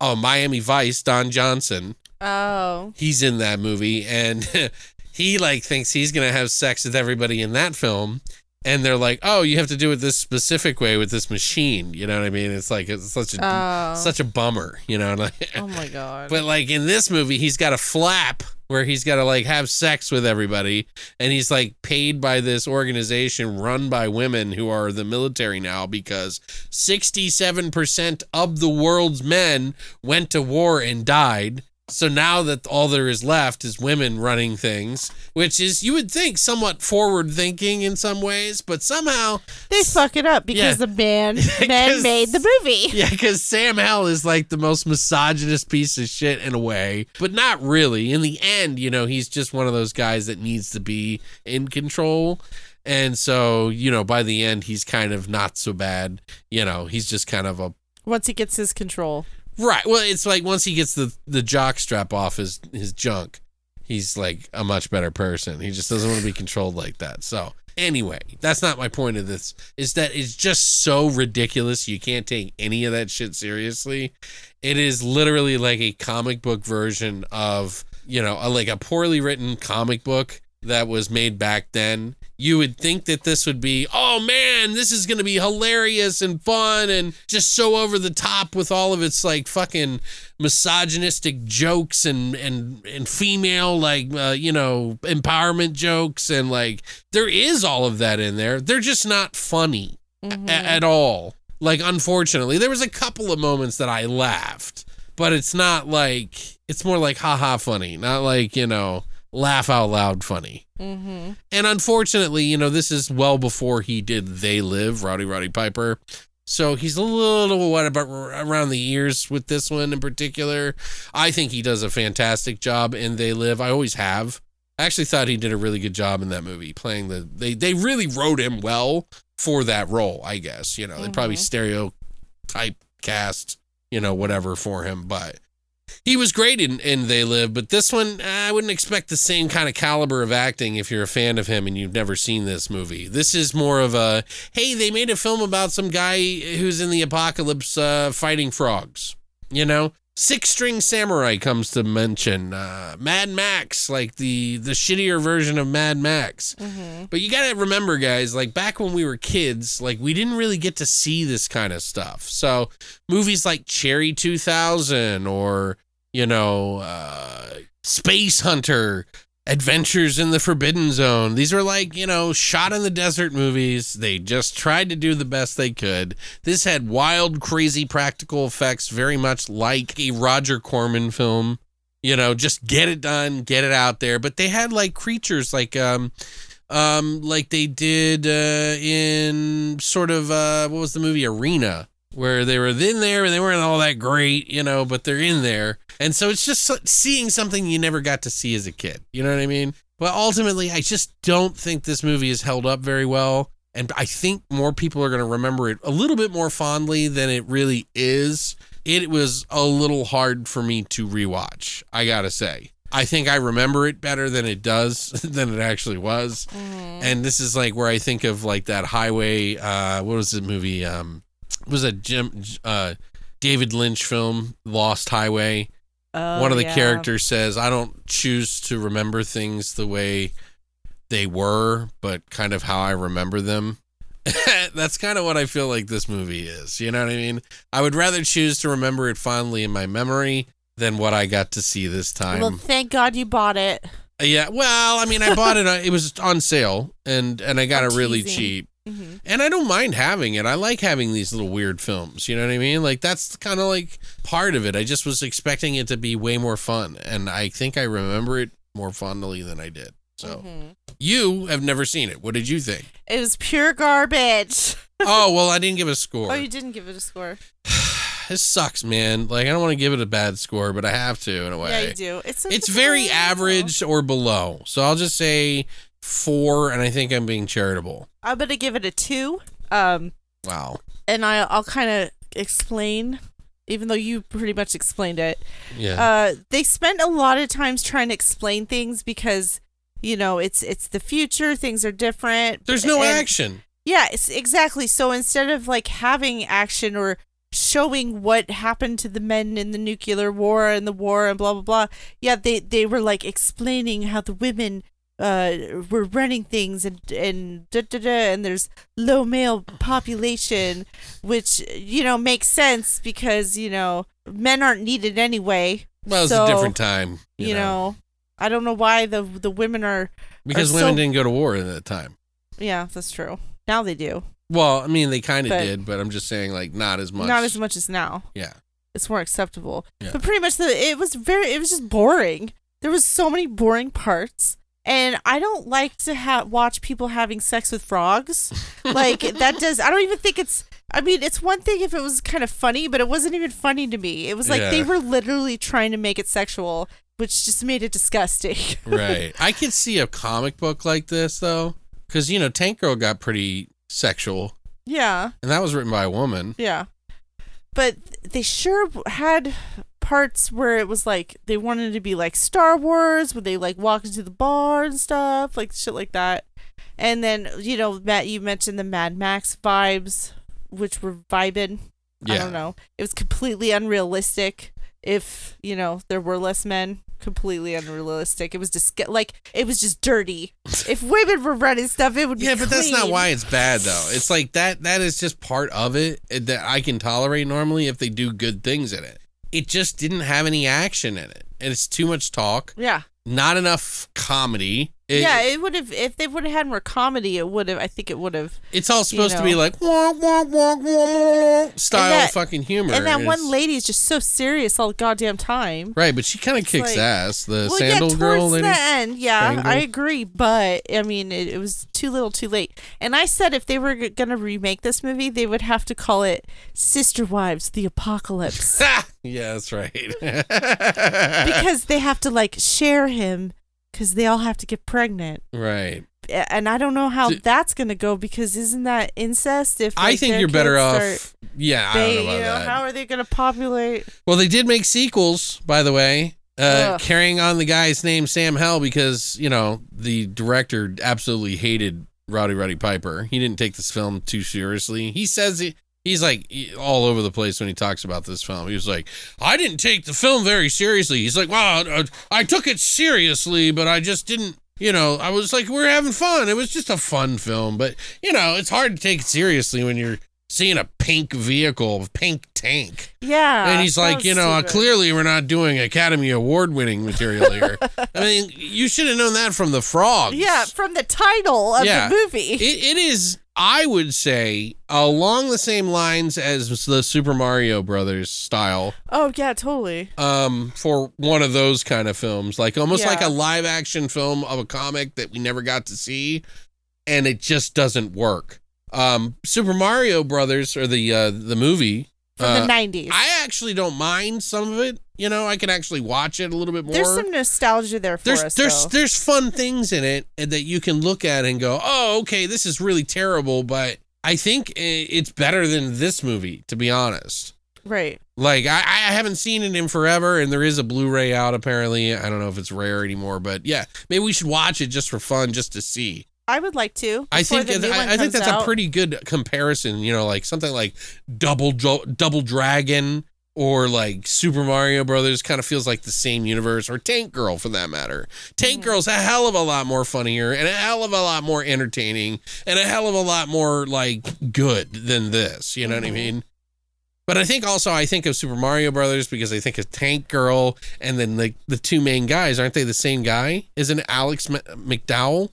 oh miami vice don johnson Oh. he's in that movie and *laughs* he like thinks he's gonna have sex with everybody in that film and they're like oh you have to do it this specific way with this machine you know what i mean it's like it's such a Oh. such a bummer you know *laughs* like oh my god. but like in this movie he's got a flap where he's got to like have sex with everybody and he's like paid by this organization run by women who are the military now because 67% of the world's men went to war and died so now that all there is left is women running things which is you would think somewhat forward thinking in some ways but somehow they fuck it up because Yeah. the man *laughs* men made the movie. yeah, because Sam Hell is like the most misogynist piece of shit in a way, but not really. In the end, you know, he's just one of those guys that needs to be in control. And so, you know, by the end, he's kind of not so bad. You know, he's just kind of a Once he gets his control. Right. Well, it's like once he gets the the jock strap off his his junk, he's like a much better person. He just doesn't want to be controlled like that. So anyway, that's not my point of this. Is that it's just so ridiculous. You can't take any of that shit seriously. It is literally like a comic book version of you know a, like a poorly written comic book that was made back then. You would think that this would be, oh man, this is going to be hilarious and fun and just so over the top with all of its like fucking misogynistic jokes and and and female like uh, you know empowerment jokes and like there is all of that in there. They're just not funny Mhm. a- at all. Like unfortunately, there was a couple of moments that I laughed, but it's not like it's more like haha funny, not like, you know, laugh out loud funny. Mhm. And unfortunately, you know, this is well before he did They Live, Rowdy Roddy Piper. So he's a little what about around the ears with this one in particular. I think he does a fantastic job in They Live. I always have. I actually thought he did a really good job in that movie playing the they they really wrote him well for that role, I guess. You know, they probably stereotype cast, you know, whatever for him, but he was great in, in They Live, but this one, I wouldn't expect the same kind of caliber of acting if you're a fan of him and you've never seen this movie. This is more of a, hey, they made a film about some guy who's in the apocalypse uh, fighting frogs, you know? Six String Samurai comes to mention. Uh, Mad Max, like the the shittier version of Mad Max. Mhm. But you gotta remember, guys, like back when we were kids, like we didn't really get to see this kind of stuff. So movies like Cherry 2000 or, you know, uh, Space Hunter, Adventures in the Forbidden Zone, these were like, you know, shot in the desert movies. They just tried to do the best they could. This had wild, crazy practical effects, very much like a Roger Corman film. You know, just get it done, get it out there. But they had like creatures like, um, um, like they did uh, in sort of uh, what was the movie Arena, where they were in there and they weren't all that great, you know, but they're in there, and so it's just seeing something you never got to see as a kid. You know what I mean? But ultimately, I just don't think this movie is held up very well. And I think more people are going to remember it a little bit more fondly than it really is. It was a little hard for me to rewatch, I got to say. I think I remember it better than it does *laughs* than it actually was. And this is like where I think of like that highway uh what was the movie um was a Jim uh David Lynch film Lost Highway. Oh, One of the yeah. characters says, "I don't choose to remember things the way they were, but kind of how I remember them." *laughs* That's kind of what I feel like this movie is. You know what I mean? I would rather choose to remember it fondly in my memory than what I got to see this time. Well, thank God you bought it. Yeah, well, I mean, I bought it. *laughs* It was on sale, and and I got I'm it really teasing. cheap. Mhm. And I don't mind having it. I like having these little weird films. You know what I mean? Like that's kind of like part of it. I just was expecting it to be way more fun, and I think I remember it more fondly than I did. So Mhm. you have never seen it. What did you think? It was pure garbage. *laughs* oh well, I didn't give a score. Oh, you didn't give it a score. *sighs* this sucks, man. Like I don't want to give it a bad score, but I have to in a way. Yeah, you do. It's It's very average or below. So I'll just say four, and I think I'm being charitable. I'm gonna give it a two. Um, Wow. and I I'll kind of explain, even though you pretty much explained it. Yeah. Uh, they spent a lot of times trying to explain things because you know it's it's the future. Things are different. There's no and- action. Yeah, it's exactly. So instead of like having action or showing what happened to the men in the nuclear war and the war and blah blah blah, yeah, they they were like explaining how the women uh were running things and and da, da, da, and there's low male population which you know makes sense because you know men aren't needed anyway Well, it's so, a different time. you, know. i don't know why the the women are because are women so- didn't go to war at that time. yeah that's true now they do Well, I mean, they kind of did, but I'm just saying, like, not as much. not as much as now Yeah. it's more acceptable. Yeah. But pretty much the it was very it was just boring. There was so many boring parts. And I don't like to ha- watch people having sex with frogs. Like that does I don't even think it's I mean, it's one thing if it was kind of funny, but it wasn't even funny to me. It was like they were literally trying to make it sexual, which just made it disgusting. *laughs* right. I could see a comic book like this though, because you know, Tank Girl got pretty sexual, yeah. and that was written by a woman. Yeah. But they sure had parts where it was like they wanted to be like Star Wars, where they like walked into the bar and stuff, like shit like that. And then you know, Matt, you mentioned the Mad Max vibes, which were vibing. I don't know. It was completely unrealistic. If you know there were less men, completely unrealistic. It was just like it was just dirty. *laughs* if women were running stuff, it would be Yeah, but that's not why it's bad though. It's like that that is just part of it that I can tolerate normally if they do good things in it. It just didn't have any action in it. And it's too much talk, Yeah, not enough comedy. It- yeah. It would have if they would have had more comedy. It would have. I think it would have. It's all supposed to know. be like wah, wah, wah, wah, style that- fucking humor. And that It's- one lady is just so serious all the goddamn time. Right, but she kind of kicks like- ass. The well, sandal yeah, girl towards the end, yeah, Sandahl. I agree. But I mean, it, it was too little, too late. And I said if they were g- gonna remake this movie, they would have to call it "Sister Wives: The Apocalypse" *laughs* yeah, that's right. *laughs* because they have to like share him because they all have to get pregnant. right. And I don't know how D- that's gonna go because isn't that incest? If I think you're better off. yeah, I don't know about you know, that. how are they gonna populate? Well, they did make sequels, by the way, uh, carrying on the guy's name Sam Hell because you know the director absolutely hated Rowdy Roddy Piper. He didn't take this film too seriously. He says he, he's like all over the place when he talks about this film. He was like, "I didn't take the film very seriously." He's like, "Wow, uh, I took it seriously, but I just didn't." You know, I was like, we're having fun. It was just a fun film, but you know, it's hard to take it seriously when you're seeing a pink vehicle, a pink tank. Yeah, And he's like, you know, uh, stupid. clearly we're not doing Academy Award winning material here. *laughs* I mean, you should have known that from the frogs. Yeah, from the title of Yeah. the movie. It, it is, I would say, along the same lines as the Super Mario Brothers style oh yeah, totally. um, for one of those kind of films. Like almost like a live action film of a comic that we never got to see, and it just doesn't work. Um, Super Mario Brothers, or the uh, the movie, From uh, the nineties. I actually don't mind some of it. You know, I can actually watch it a little bit more. There's some nostalgia there for there's us. there's though. there's fun things in it that you can look at and go, oh, okay, this is really terrible, but I think it's better than this movie, to be honest. right. Like I, I haven't seen it in forever, and there is a Blu-ray out apparently. I don't know if it's rare anymore, but yeah, maybe we should watch it just for fun, just to see. I would like to. I think I, I think that's out. a pretty good comparison. You know, like something like Double Double Dragon or like Super Mario Brothers kind of feels like the same universe, or Tank Girl for that matter. Tank Mm-hmm. Girl's a hell of a lot more funnier and a hell of a lot more entertaining and a hell of a lot more like good than this. You know what I Mhm. mean? But I think also I think of Super Mario Brothers because I think of Tank Girl and then the the two main guys aren't they the same guy? Isn't Alex M- McDowell?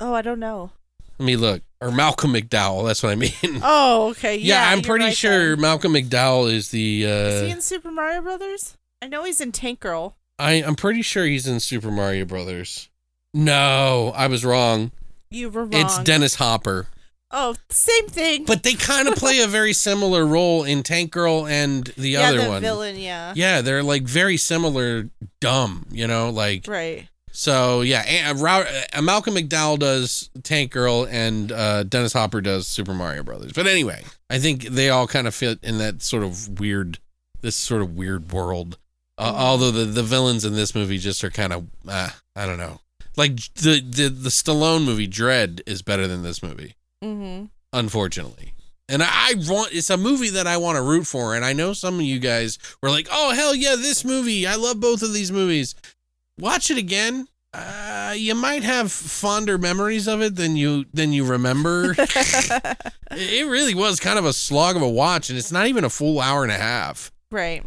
Oh, I don't know. Let me look. Or Malcolm McDowell. That's what I mean. *laughs* Oh, okay. yeah, Yeah, I'm pretty right sure then. Malcolm McDowell is the. Is he Uh, in Super Mario Brothers? I know he's in Tank Girl. I I'm pretty sure he's in Super Mario Brothers. No, I was wrong. You were wrong. It's Dennis Hopper. Oh, same thing. But they kind of *laughs* play a very similar role in Tank Girl and the yeah, other the one. villain. Yeah. Yeah, they're like very similar, dumb. You know, like Right. So. Yeah, uh, uh, Malcolm McDowell does Tank Girl, and uh, Dennis Hopper does Super Mario Brothers. But anyway, I think they all kind of fit in that sort of weird, this sort of weird world. Uh, Mhm. Although the the villains in this movie just are kind of, uh, I don't know. Like the the the Stallone movie Dredd is better than this movie Mm-hmm. unfortunately. And I I want it's a movie that I want to root for, and I know some of you guys were like, "Oh hell yeah, this movie! I love both of these movies." Watch it again. Uh, you might have fonder memories of it than you than you remember. *laughs* it really was kind of a slog of a watch, and it's not even a full hour and a half. right.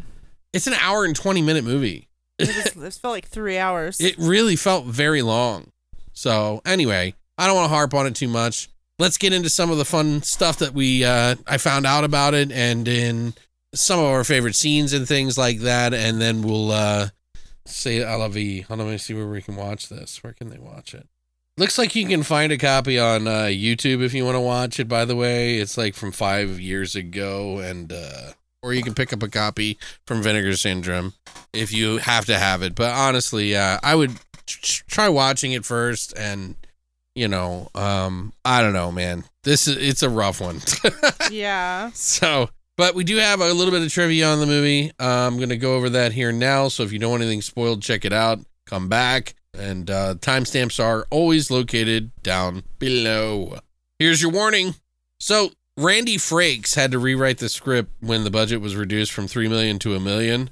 It's an hour and twenty minute movie. It, was, it felt like three hours. It really felt very long. So anyway, I don't want to harp on it too much. Let's get into some of the fun stuff that we uh, I found out about it, and in some of our favorite scenes and things like that, and then we'll uh, say a la vie. Hold on, let me see where we can watch this. Where can they watch it? Looks like you can find a copy on uh, YouTube if you want to watch it. By the way, it's like from five years ago, and uh, or you can pick up a copy from Vinegar Syndrome if you have to have it. But honestly, uh, I would tr- try watching it first, and you know, um, I don't know, man. This is it's a rough one. *laughs* yeah. so But we do have a little bit of trivia on the movie. Uh, I'm going to go over that here now. So if you don't want anything spoiled, check it out. Come back. And uh, timestamps are always located down below. Here's your warning. So Randy Frakes had to rewrite the script when the budget was reduced from three million to a million,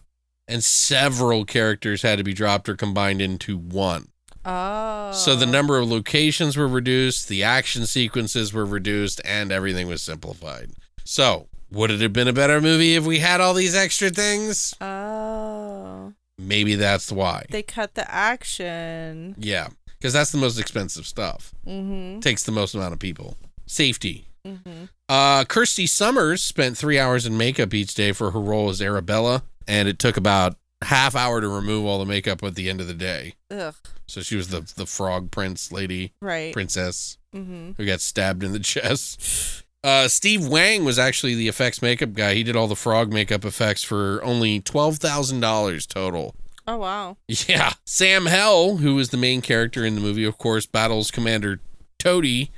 and several characters had to be dropped or combined into one. Oh. So the number of locations were reduced, the action sequences were reduced, and everything was simplified. So, would it have been a better movie if we had all these extra things? Oh. Maybe that's why. They cut the action. Yeah, because that's the most expensive stuff. Mm-hmm. Takes the most amount of people. Safety. Mm-hmm. Uh, Kirsty Summers spent three hours in makeup each day for her role as Arabella, and it took about half hour to remove all the makeup at the end of the day. Ugh. So she was the the frog prince lady, Right. princess. Mm-hmm. who got stabbed in the *laughs* chest. Uh, Steve Wang was actually the effects makeup guy. He did all the frog makeup effects for only twelve thousand dollars total. Oh wow. Yeah, Sam Hell, who is the main character in the movie, of course, battles Commander Toady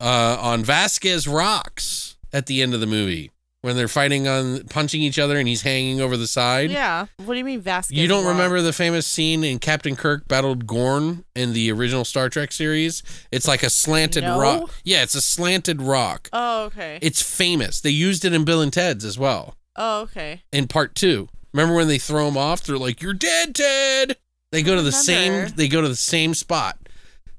uh, on Vasquez Rocks at the end of the movie when they're fighting on punching each other and he's hanging over the side. Yeah. What do you mean Vasquez? You don't remember the famous scene in Captain Kirk battled Gorn in the original Star Trek series? It's like a slanted No. rock. Yeah, it's a slanted rock. Oh okay. It's famous. They used it in Bill and Ted's as well oh okay. in part two. Remember when they throw him off? They're like, "You're dead, Ted." They go to the same. They go to the same spot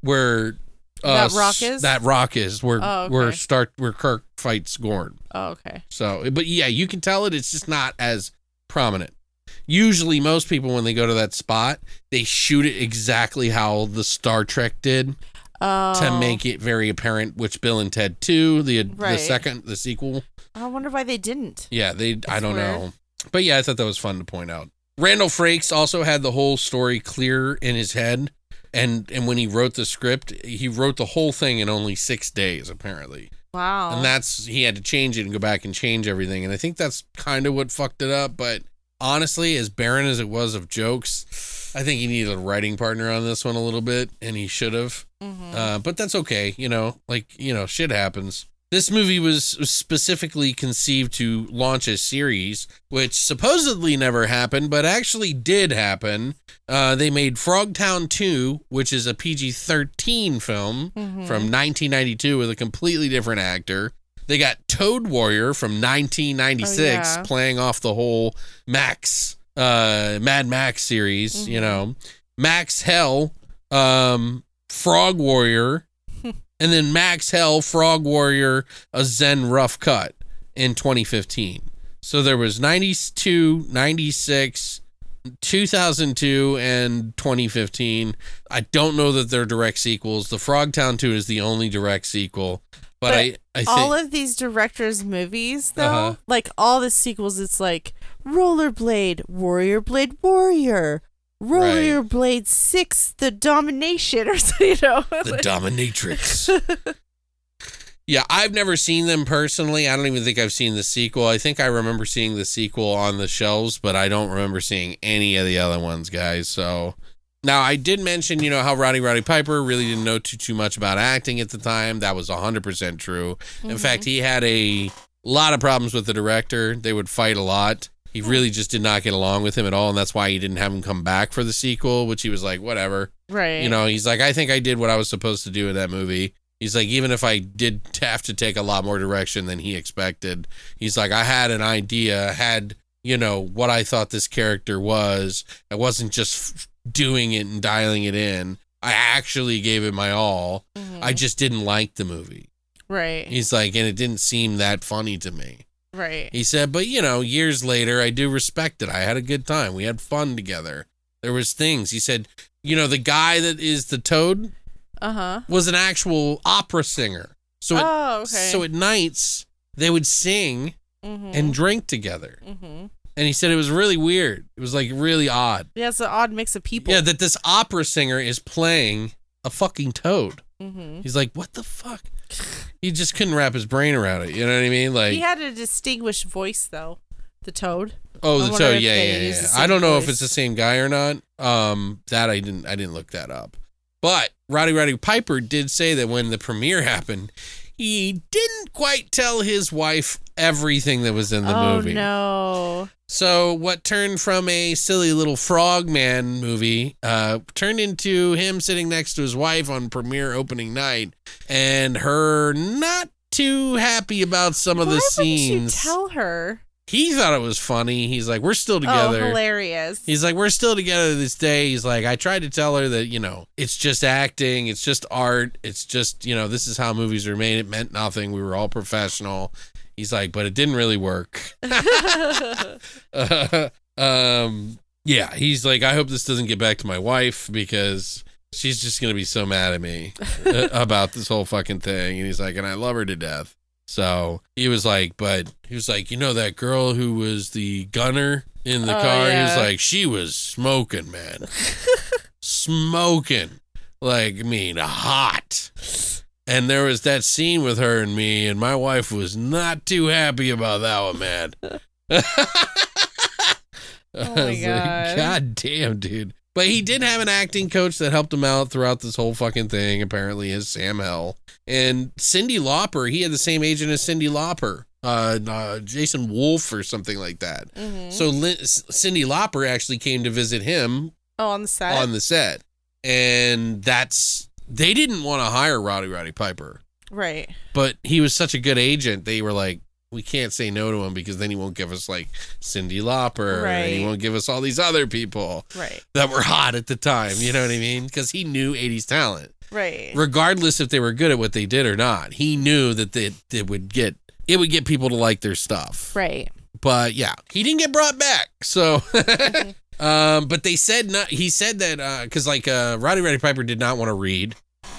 where That rock is? That rock is where Oh, okay. where start where Kirk fights Gorn. Oh okay. So, but yeah, you can tell it. It's just not as prominent. Usually, most people when they go to that spot, they shoot it exactly how the Star Trek did Oh. to make it very apparent. Which Bill and Ted Two, the the second, the sequel. I wonder why they didn't. Yeah, they. I don't weird. know, but yeah, I thought that was fun to point out. Randall Frakes also had the whole story clear in his head, and and when he wrote the script, he wrote the whole thing in only six days, apparently. Wow. And that's he had to change it and go back and change everything. And I think that's kind of what fucked it up. But honestly, as barren as it was of jokes, I think he needed a writing partner on this one a little bit, and he should have. Mhm. Uh, but that's okay, you know, like you know, shit happens. This movie was specifically conceived to launch a series, which supposedly never happened, but actually did happen. Uh, they made Frogtown 2, which is a PG 13 film Mhm. from 1992 with a completely different actor. They got Toad Warrior from 1996 Oh, yeah. playing off the whole Max, uh, Mad Max series, you Mhm. know. Max Hell, um, Frog Warrior, and then Max Hell, Frog Warrior, a Zen Rough Cut in 2015. So there was 92, 96, 2002, and 2015. I don't know that they're direct sequels. The Frogtown 2 is the only direct sequel. But, But I, I think. all of these directors' movies, though, Uh-huh. like all the sequels, it's like Rollerblade, Warrior Blade Warrior, Rollerblade Six, The Domination, *laughs* or so you know. *laughs* the Dominatrix. *laughs* yeah, I've never seen them personally. I don't even think I've seen the sequel. I think I remember seeing the sequel on the shelves, but I don't remember seeing any of the other ones, guys. So now I did mention, you know, how Roddy Roddy Piper really didn't know too too much about acting at the time. That was 100% true. In fact, mm-hmm. he had a lot of problems with the director. They would fight a lot. He really just did not get along with him at all, and that's why he didn't have him come back for the sequel, which he was like, whatever. right. You know, he's like, I think I did what I was supposed to do in that movie. He's like, even if I did have to take a lot more direction than he expected, he's like, I had an idea, had, you know, what I thought this character was. I wasn't just f- doing it and dialing it in. I actually gave it my all. Mhm. I just didn't like the movie. right. He's like, and it didn't seem that funny to me. Right. He said, but you know, years later, I do respect it. I had a good time. We had fun together. There was things. He said, you know, the guy that is the toad, Uh huh. was an actual opera singer. So at, Oh, okay. so at nights they would sing mm-hmm. and drink together. mm-hmm. And he said it was really weird. It was like really odd. yeah, it's an odd mix of people. Yeah, that this opera singer is playing a fucking toad. Mm-hmm. He's like, "What the fuck?" He just couldn't wrap his brain around it. You know what I mean? Like, he had a distinguished voice, though. The Toad. oh, I the toad. Yeah, yeah, yeah. I don't know if it's the same guy or not. Um, that I didn't. I didn't look that up. But Roddy Roddy Piper did say that when the premiere *laughs* happened, he didn't quite tell his wife everything that was in the oh movie. no. So what turned from a silly little frogman movie uh, turned into him sitting next to his wife on premiere opening night, and her not too happy about some of Why the wouldn't you scenes. tell her? He thought it was funny. He's like, "We're still together. Oh, together." hilarious. He's like, we're still together to this day. He's like, I tried to tell her that, you know, it's just acting, it's just art, it's just, you know, this is how movies are made. It meant nothing. We were all professional. He's like, but it didn't really work. *laughs* um, yeah, he's like, I hope this doesn't get back to my wife because she's just gonna be so mad at me uh, *laughs* about this whole fucking thing. And he's like, and I love her to death. So he was like, but he was like, you know that girl who was the gunner in the Oh, car? He was like, she was smoking, man. *laughs* smoking. Like, I mean, hot. And there was that scene with her and me, and my wife was not too happy about that one, man. *laughs* I oh my God. like, God damn, dude. But he did have an acting coach that helped him out throughout this whole fucking thing, apparently, is Sam Hell. And Cyndi Lauper, he had the same agent as Cyndi Lauper, uh, uh, Jason Wolf or something like that. Mhm. So Lin- Cyndi Lauper actually came to visit him oh, on the set. on the set. And that's, they didn't want to hire Roddy Roddy Piper, right. but he was such a good agent. They were like, we can't say no to him because then he won't give us like Cyndi Lauper and he won't give us all these other people Right. that were hot at the time. You know what I mean? Because he knew 80s talent, Right. regardless if they were good at what they did or not. He knew that they, they would get it would get people to like their stuff. right. But yeah, he didn't get brought back. So, *laughs* um, but they said not. He said that because like uh, Roddy Roddy Piper did not want to read.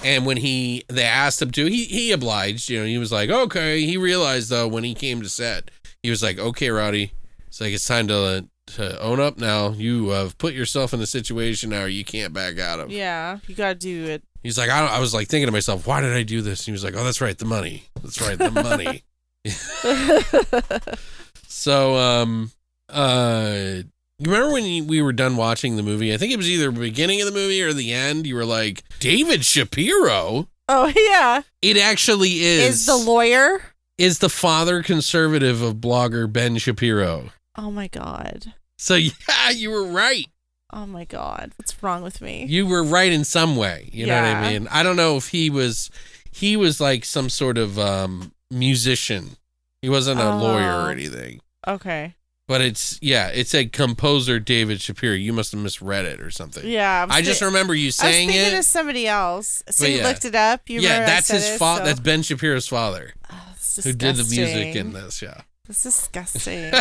And when he they asked him to, he he obliged. You know, he was like, okay. He realized though when he came to set, he was like, okay, Roddy, it's like it's time to to own up now. You have put yourself in the situation now you can't back out of. Yeah. You gotta do it. He's like, I, I was like thinking to myself, why did I do this? And he was like, oh, that's right, the money. That's right, the money. *laughs* *laughs* so, um, uh, you remember when we were done watching the movie? I think it was either the beginning of the movie or the end. You were like, David Shapiro. oh *laughs* yeah. It actually is Is the lawyer? is the father conservative of blogger Ben Shapiro. Oh my god. So *laughs* yeah, you were right. Oh my god. What's wrong with me? You were right in some way. You know what I mean? I don't know if he was he was like some sort of um musician. He wasn't a lawyer Oh. or anything. Okay. But it's yeah, it said composer David Shapiro. You must have misread it or something. Yeah. was I just thi- remember you I was saying thinking it. of somebody else. So But you yeah. looked it up. You yeah, that's his father. so- That's Ben Shapiro's father, *sighs* Oh, it's who did the music in this. Yeah. It's disgusting.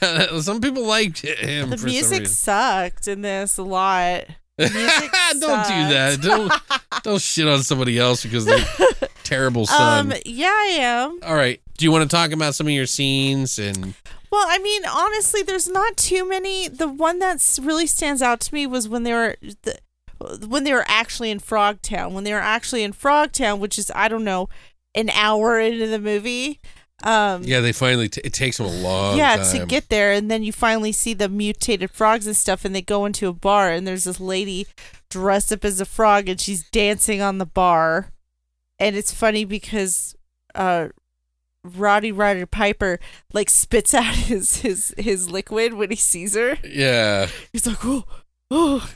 *laughs* some people liked him. the music sucked in this a lot. *laughs* don't do that. Don't *laughs* don't shit on somebody else because they're terrible son. Um. Yeah, I am. All right. Do you want to talk about some of your scenes and Well, I mean, honestly, there's not too many. The one that really stands out to me was when they were the, when they were actually in Frogtown. When they were actually in Frogtown, which is I don't know, an hour into the movie. Um, yeah, they finally t- it takes them a long yeah, time. to get there, and then you finally see the mutated frogs and stuff, and they go into a bar, and there's this lady dressed up as a frog, and she's dancing on the bar, and it's funny because uh, Roddy Ryder Piper like spits out *laughs* his his his liquid when he sees her. yeah. He's like, oh, oh.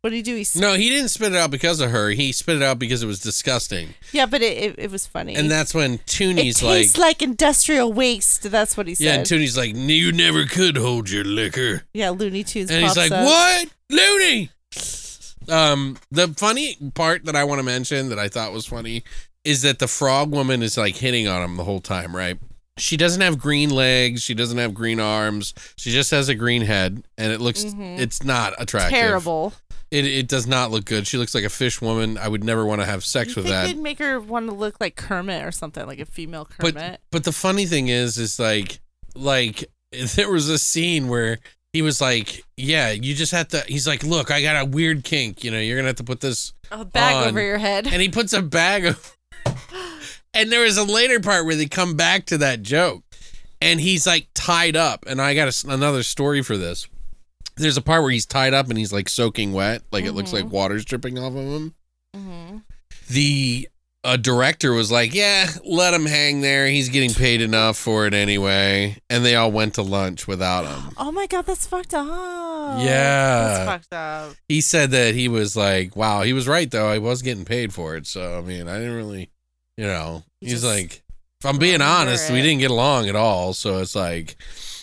What did he do? He sp- No, he didn't spit it out because of her. He spit it out because it was disgusting. yeah, but it, it it was funny. And that's when it Tooney's like, tastes like, industrial waste. That's what he yeah, said. and Tooney's like, you never could hold your liquor. yeah, Looney Tunes. And he's like, up. what? Looney. Um, the funny part that I want to mention that I thought was funny is that the frog woman is like hitting on him the whole time, right? She doesn't have green legs. She doesn't have green arms. She just has a green head, and it looks Mhm. it's not attractive. Terrible. It it does not look good. She looks like a fish woman. I would never want to have sex you with that. they'd make her want to look like Kermit or something, like a female But Kermit? but the funny thing is, is like like *laughs* there was a scene where he was like, "Yeah, you just have to." He's like, "Look, I got a weird kink. You know, you're gonna have to put this." a bag on. over your head. And he puts a bag *laughs* of. And there was a later part where they come back to that joke, and he's like tied up. And I got a another story for this. There's a part where he's tied up and he's like soaking wet, like it looks like water's dripping off of him. hmm the a director was like, "Yeah, let him hang there. He's getting paid enough for it anyway." And they all went to lunch without him. *gasps* Oh my god, that's fucked up. Yeah. That's fucked up. He said that he was like, "Wow, he was right though. I was getting paid for it." So I mean, I didn't really, you know. He's just like, if I'm being honest, we didn't get along at all. So it's like,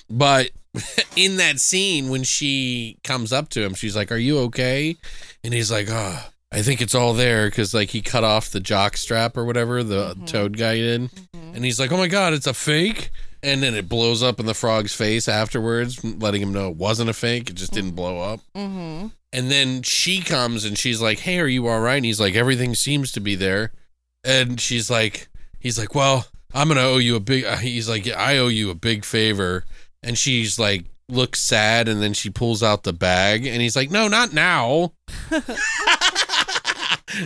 but *laughs* in that scene when she comes up to him, she's like, "Are you okay?" And he's like, "Oh, I think it's all there because like he cut off the jock strap or whatever the Mhm. toad guy did." Mhm. And he's like, "Oh my god, it's a fake!" And then it blows up in the frog's face afterwards, letting him know it wasn't a fake. It just didn't blow up. Mhm. And then she comes and she's like, "Hey, are you all right?" And he's like, "Everything seems to be there." And she's like, "He's like, well, I'm gonna owe you a big." uh, He's like, I owe you a big favor." And she's like, looks sad, and then she pulls out the bag, and he's like, "No, not now." *laughs*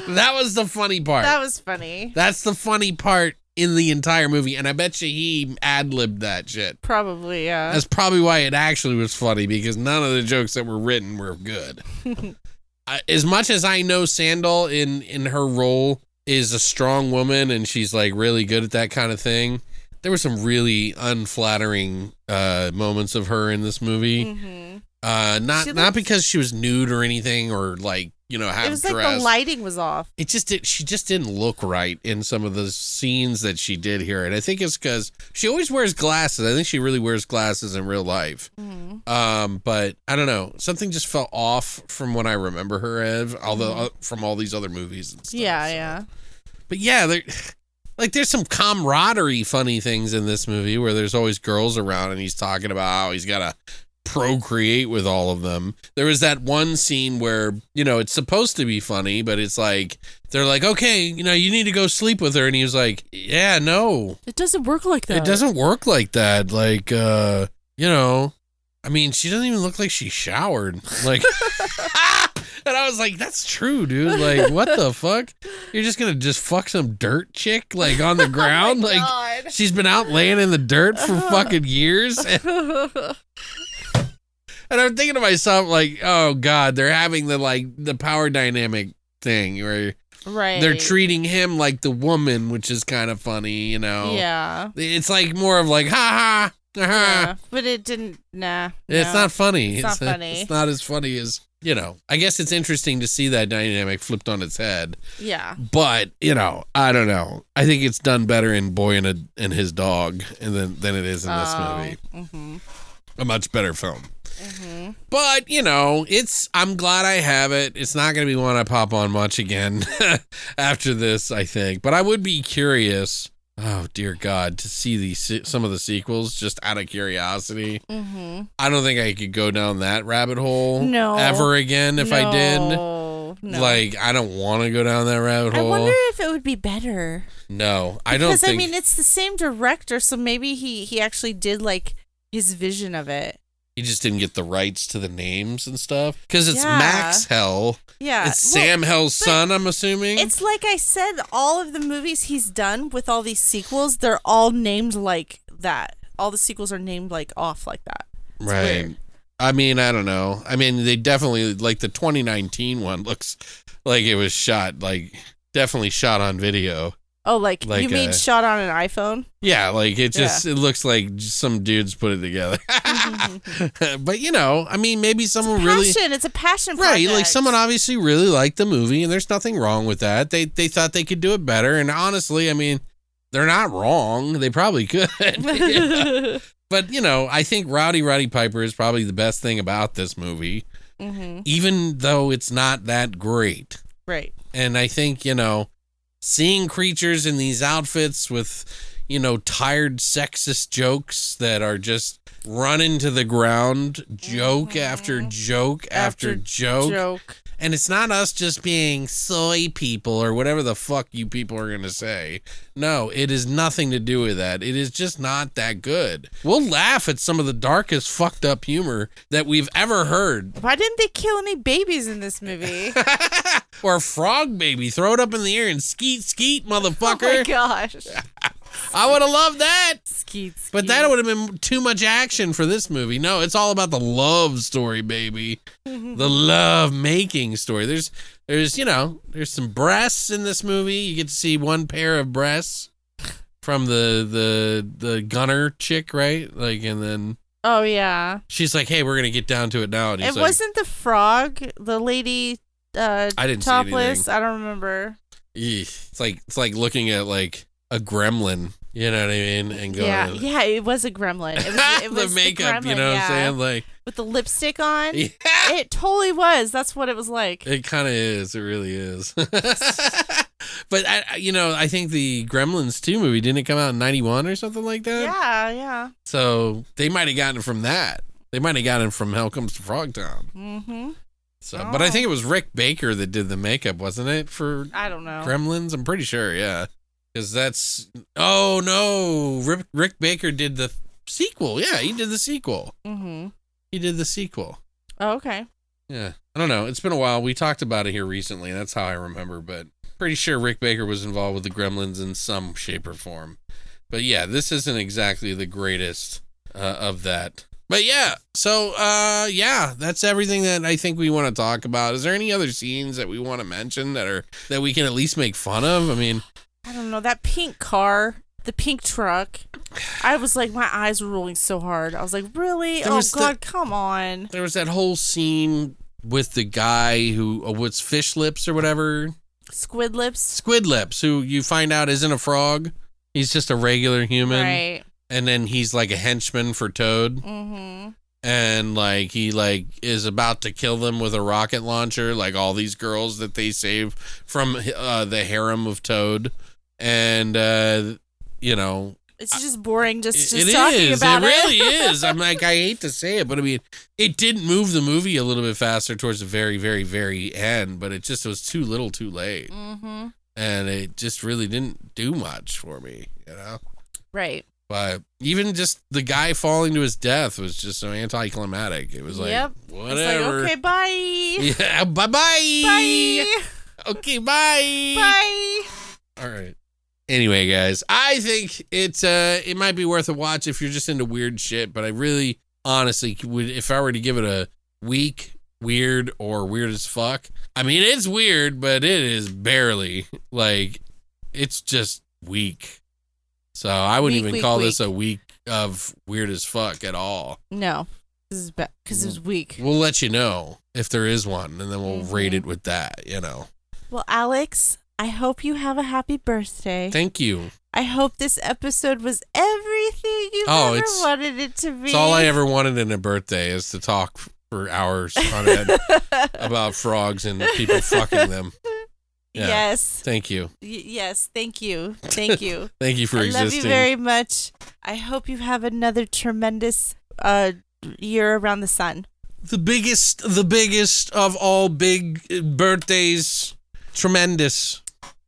that was the funny part. That was funny. That's the funny part in the entire movie, and I bet you he ad libbed that shit. Probably, yeah. That's probably why it actually was funny because none of the jokes that were written were good. *laughs* I- as much as I know Sandahl in in her role is a strong woman and she's like really good at that kind of thing, there were some really unflattering uh, moments of her in this movie. Mhm. Uh, not She not because she was nude or anything or like you know half It was like the lighting was off. it just did she just didn't look right in some of the scenes that she did here and i think it's because she always wears glasses i think she really wears glasses in real life Mhm. um but i don't know something just felt off from what i remember her of, although uh, from all these other movies and stuff Yeah, so. yeah. but yeah there like there's some camaraderie funny things in this movie where there's always girls around and he's talking about how he's got to procreate with all of them. There was that one scene where, you know, it's supposed to be funny, but it's like they're like, "Okay, you know, you need to go sleep with her." And he was like, "Yeah, no. It doesn't work like that. It doesn't work like that. Like uh, you know, I mean, she doesn't even look like she showered." Like *laughs* And I was like, that's true, dude. Like, what the fuck? You're just gonna just fuck some dirt chick like on the *laughs* ground? like God. she's been out laying in the dirt for *laughs* fucking years. And I'm thinking to myself, like, oh god, they're having the like the power dynamic thing where right. they're treating him like the woman, which is kind of funny, you know. Yeah. It's like more of like, ha ha, ha. Yeah. But it didn't. Nah. It's no. not funny. It's not funny. It's not as funny as you know. I guess it's interesting to see that dynamic flipped on its head. Yeah. But you know, I don't know. I think it's done better in Boy and a, and his dog, and than than it is in this movie. Mm-hmm. A much better film. Mm-hmm. But you know, it's. I'm glad I have it. It's not going to be one I pop on much again *laughs* after this. I think, but I would be curious. Oh dear God, to see these some of the sequels just out of curiosity. Mm-hmm. I don't think I could go down that rabbit hole No. ever again if I did. No. No. Like I don't want to go down that rabbit hole. I wonder if it would be better. no, I don't Because think. I mean, it's the same director, so maybe he he actually did like his vision of it. He just didn't get the rights to the names and stuff because it's Yeah. Max Hell. Yeah. It's well, Sam Hell's son. I'm assuming. It's like I said, all of the movies he's done with all these sequels, they're all named like that. All the sequels are named like off like that. It's right. weird. I mean, I don't know. I mean, they definitely like the 2019 one looks like it was shot like definitely shot on video. Oh, like, Like, you mean uh, shot on an iPhone? Yeah, like it just it looks like some dudes put it together. *laughs* *laughs* but you know, I mean, maybe someone really it's a passion right, project. like someone obviously really liked the movie, and there's nothing wrong with that. They they thought they could do it better, and honestly, I mean, they're not wrong. They probably could. *laughs* Yeah. But you know, I think Rowdy Roddy Piper is probably the best thing about this movie, hmm even though it's not that great. Right. And I think, you know, seeing creatures in these outfits with, you know, tired sexist jokes that are just run into the ground, joke mm-hmm. after joke after, After joke. Joke. And it's not us just being soy people or whatever the fuck you people are going to say. No, it is nothing to do with that. It is just not that good. We'll laugh at some of the darkest fucked up humor that we've ever heard. Why didn't they kill any babies in this movie? *laughs* or a frog baby, throw it up in the air and skeet skeet, motherfucker. *laughs* oh my gosh. *laughs* I would have loved that. Skeet, skeet. But that would have been too much action for this movie. No, it's all about the love story, baby. *laughs* the love making story. There's There's, you know, there's some breasts in this movie. You get to see one pair of breasts from the the the gunner chick, right? Like, and then Oh yeah. she's like, "Hey, we're gonna get down to it now." And It like, wasn't the frog, the lady uh I didn't topless. I don't remember. It's like it's like looking at like a gremlin. You know what I mean? And going, Yeah, yeah, it was a gremlin. It was, *laughs* it was the makeup. you gremlin, know yeah. what I'm saying? Like, With the lipstick on. yeah. *laughs* It totally was. That's what it was like. It kind of is. It really is. *laughs* but I, you know, I think the Gremlins 2 movie didn't it come out in 91 or something like that? Yeah, yeah. So they might have gotten it from that. They might have gotten it from Hell Comes to Frogtown. Mm-hmm. So, but I Oh. think it was Rick Baker that did the makeup, wasn't it, for I don't know. Gremlins? I'm pretty sure, yeah. Because that's oh no, Rick, Rick Baker did the sequel. Yeah, he did the sequel. mm-hmm. He did the sequel. Oh, okay. Yeah. I don't know. It's been a while. We talked about it here recently. That's how I remember, but pretty sure Rick Baker was involved with the Gremlins in some shape or form. But yeah, this isn't exactly the greatest uh, of that. But yeah, so uh yeah, that's everything that I think we want to talk about. Is there any other scenes that we want to mention that are that we can at least make fun of? I mean, I don't know. That pink car, the pink truck. I was like, my eyes were rolling so hard. I was like, really? There oh, was God, come on. there was that whole scene with the guy who uh, what's fish lips or whatever, Squid lips. Squid Lips, who you find out isn't a frog. He's just a regular human. Right. and then he's like a henchman for Toad, Mm-hmm. and like he like is about to kill them with a rocket launcher, like all these girls that they save from uh, the harem of Toad, and uh, you know It's just boring just, it just it talking is, about it it. really is. I'm like I hate *laughs* to say it, but I mean it didn't move the movie a little bit faster towards the very very very end, but it just was too little, too late, mm-hmm. and it just really didn't do much for me, you know. Right. But even just the guy falling to his death was just so anticlimactic. It was like, Yep. whatever. It's like, okay, bye. *laughs* Yeah, bye bye. Bye. Okay, bye. Bye. All right. Anyway, guys, I think it's uh it might be worth a watch if you're just into weird shit, but I really honestly would if I were to give it a week weird or weird as fuck. I mean, it's weird, but it is barely like it's just weak. So I wouldn't Weak, even weak, call this a week of weird as fuck at all. No. This is bad because it was weak. We'll let you know if there is one, and then we'll rate Mhm. it with that. You know. Well, Alex, I hope you have a happy birthday. Thank you. I hope this episode was everything you Oh, ever wanted it to be. It's all I ever wanted in a birthday is to talk for hours on end *laughs* about frogs and people fucking them. Yeah. Yes. Thank you. Y- yes. Thank you. Thank you. *laughs* Thank you for I existing. love you very much. I hope you have another tremendous uh year around the sun. the biggest, the biggest of all big birthdays. Tremendous.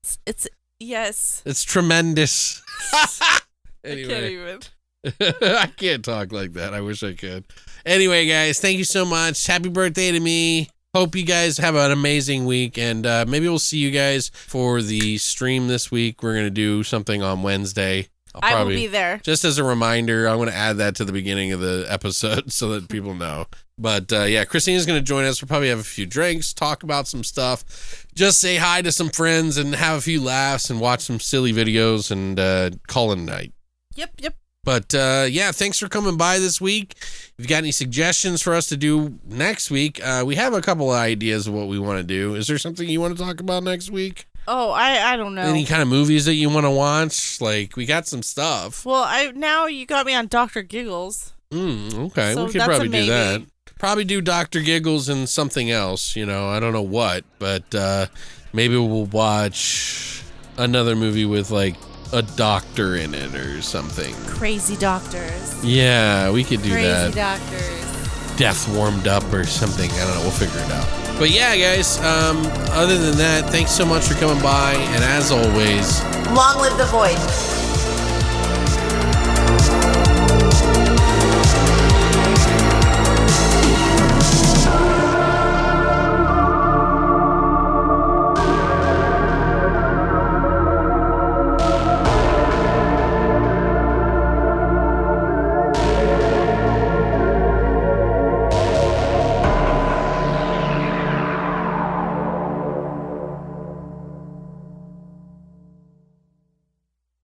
It's, it's yes. It's tremendous. *laughs* I can't anyway, even. *laughs* I can't talk like that. I wish I could. Anyway, guys, thank you so much. Happy birthday to me. Hope you guys have an amazing week, and uh, maybe we'll see you guys for the stream this week. We're gonna do something on Wednesday. I'll I will probably be there. just as a reminder, I'm going to add that to the beginning of the episode *laughs* so that people know. But uh, yeah, Christina's going to join us. We'll probably have a few drinks, talk about some stuff, just say hi to some friends, and have a few laughs and watch some silly videos and uh, call it a night. Yep. Yep. But uh, yeah, thanks for coming by this week. If you've got any suggestions for us to do next week, uh, we have a couple of ideas of what we want to do. Is there something you want to talk about next week? Oh, I I don't know. Any kind of movies that you want to watch? Like, we got some stuff. well, I now you got me on Doctor Giggles. Mm, okay, So we could probably do that. Probably do Doctor Giggles and something else. You know, I don't know what, but uh, maybe we'll watch another movie with like a doctor in it or something. Crazy doctors. Yeah, we could do Crazy that. doctors. Death warmed up or something. I don't know. We'll figure it out. But yeah, guys. Um, other than that, thanks so much for coming by, and as always. Long live the void.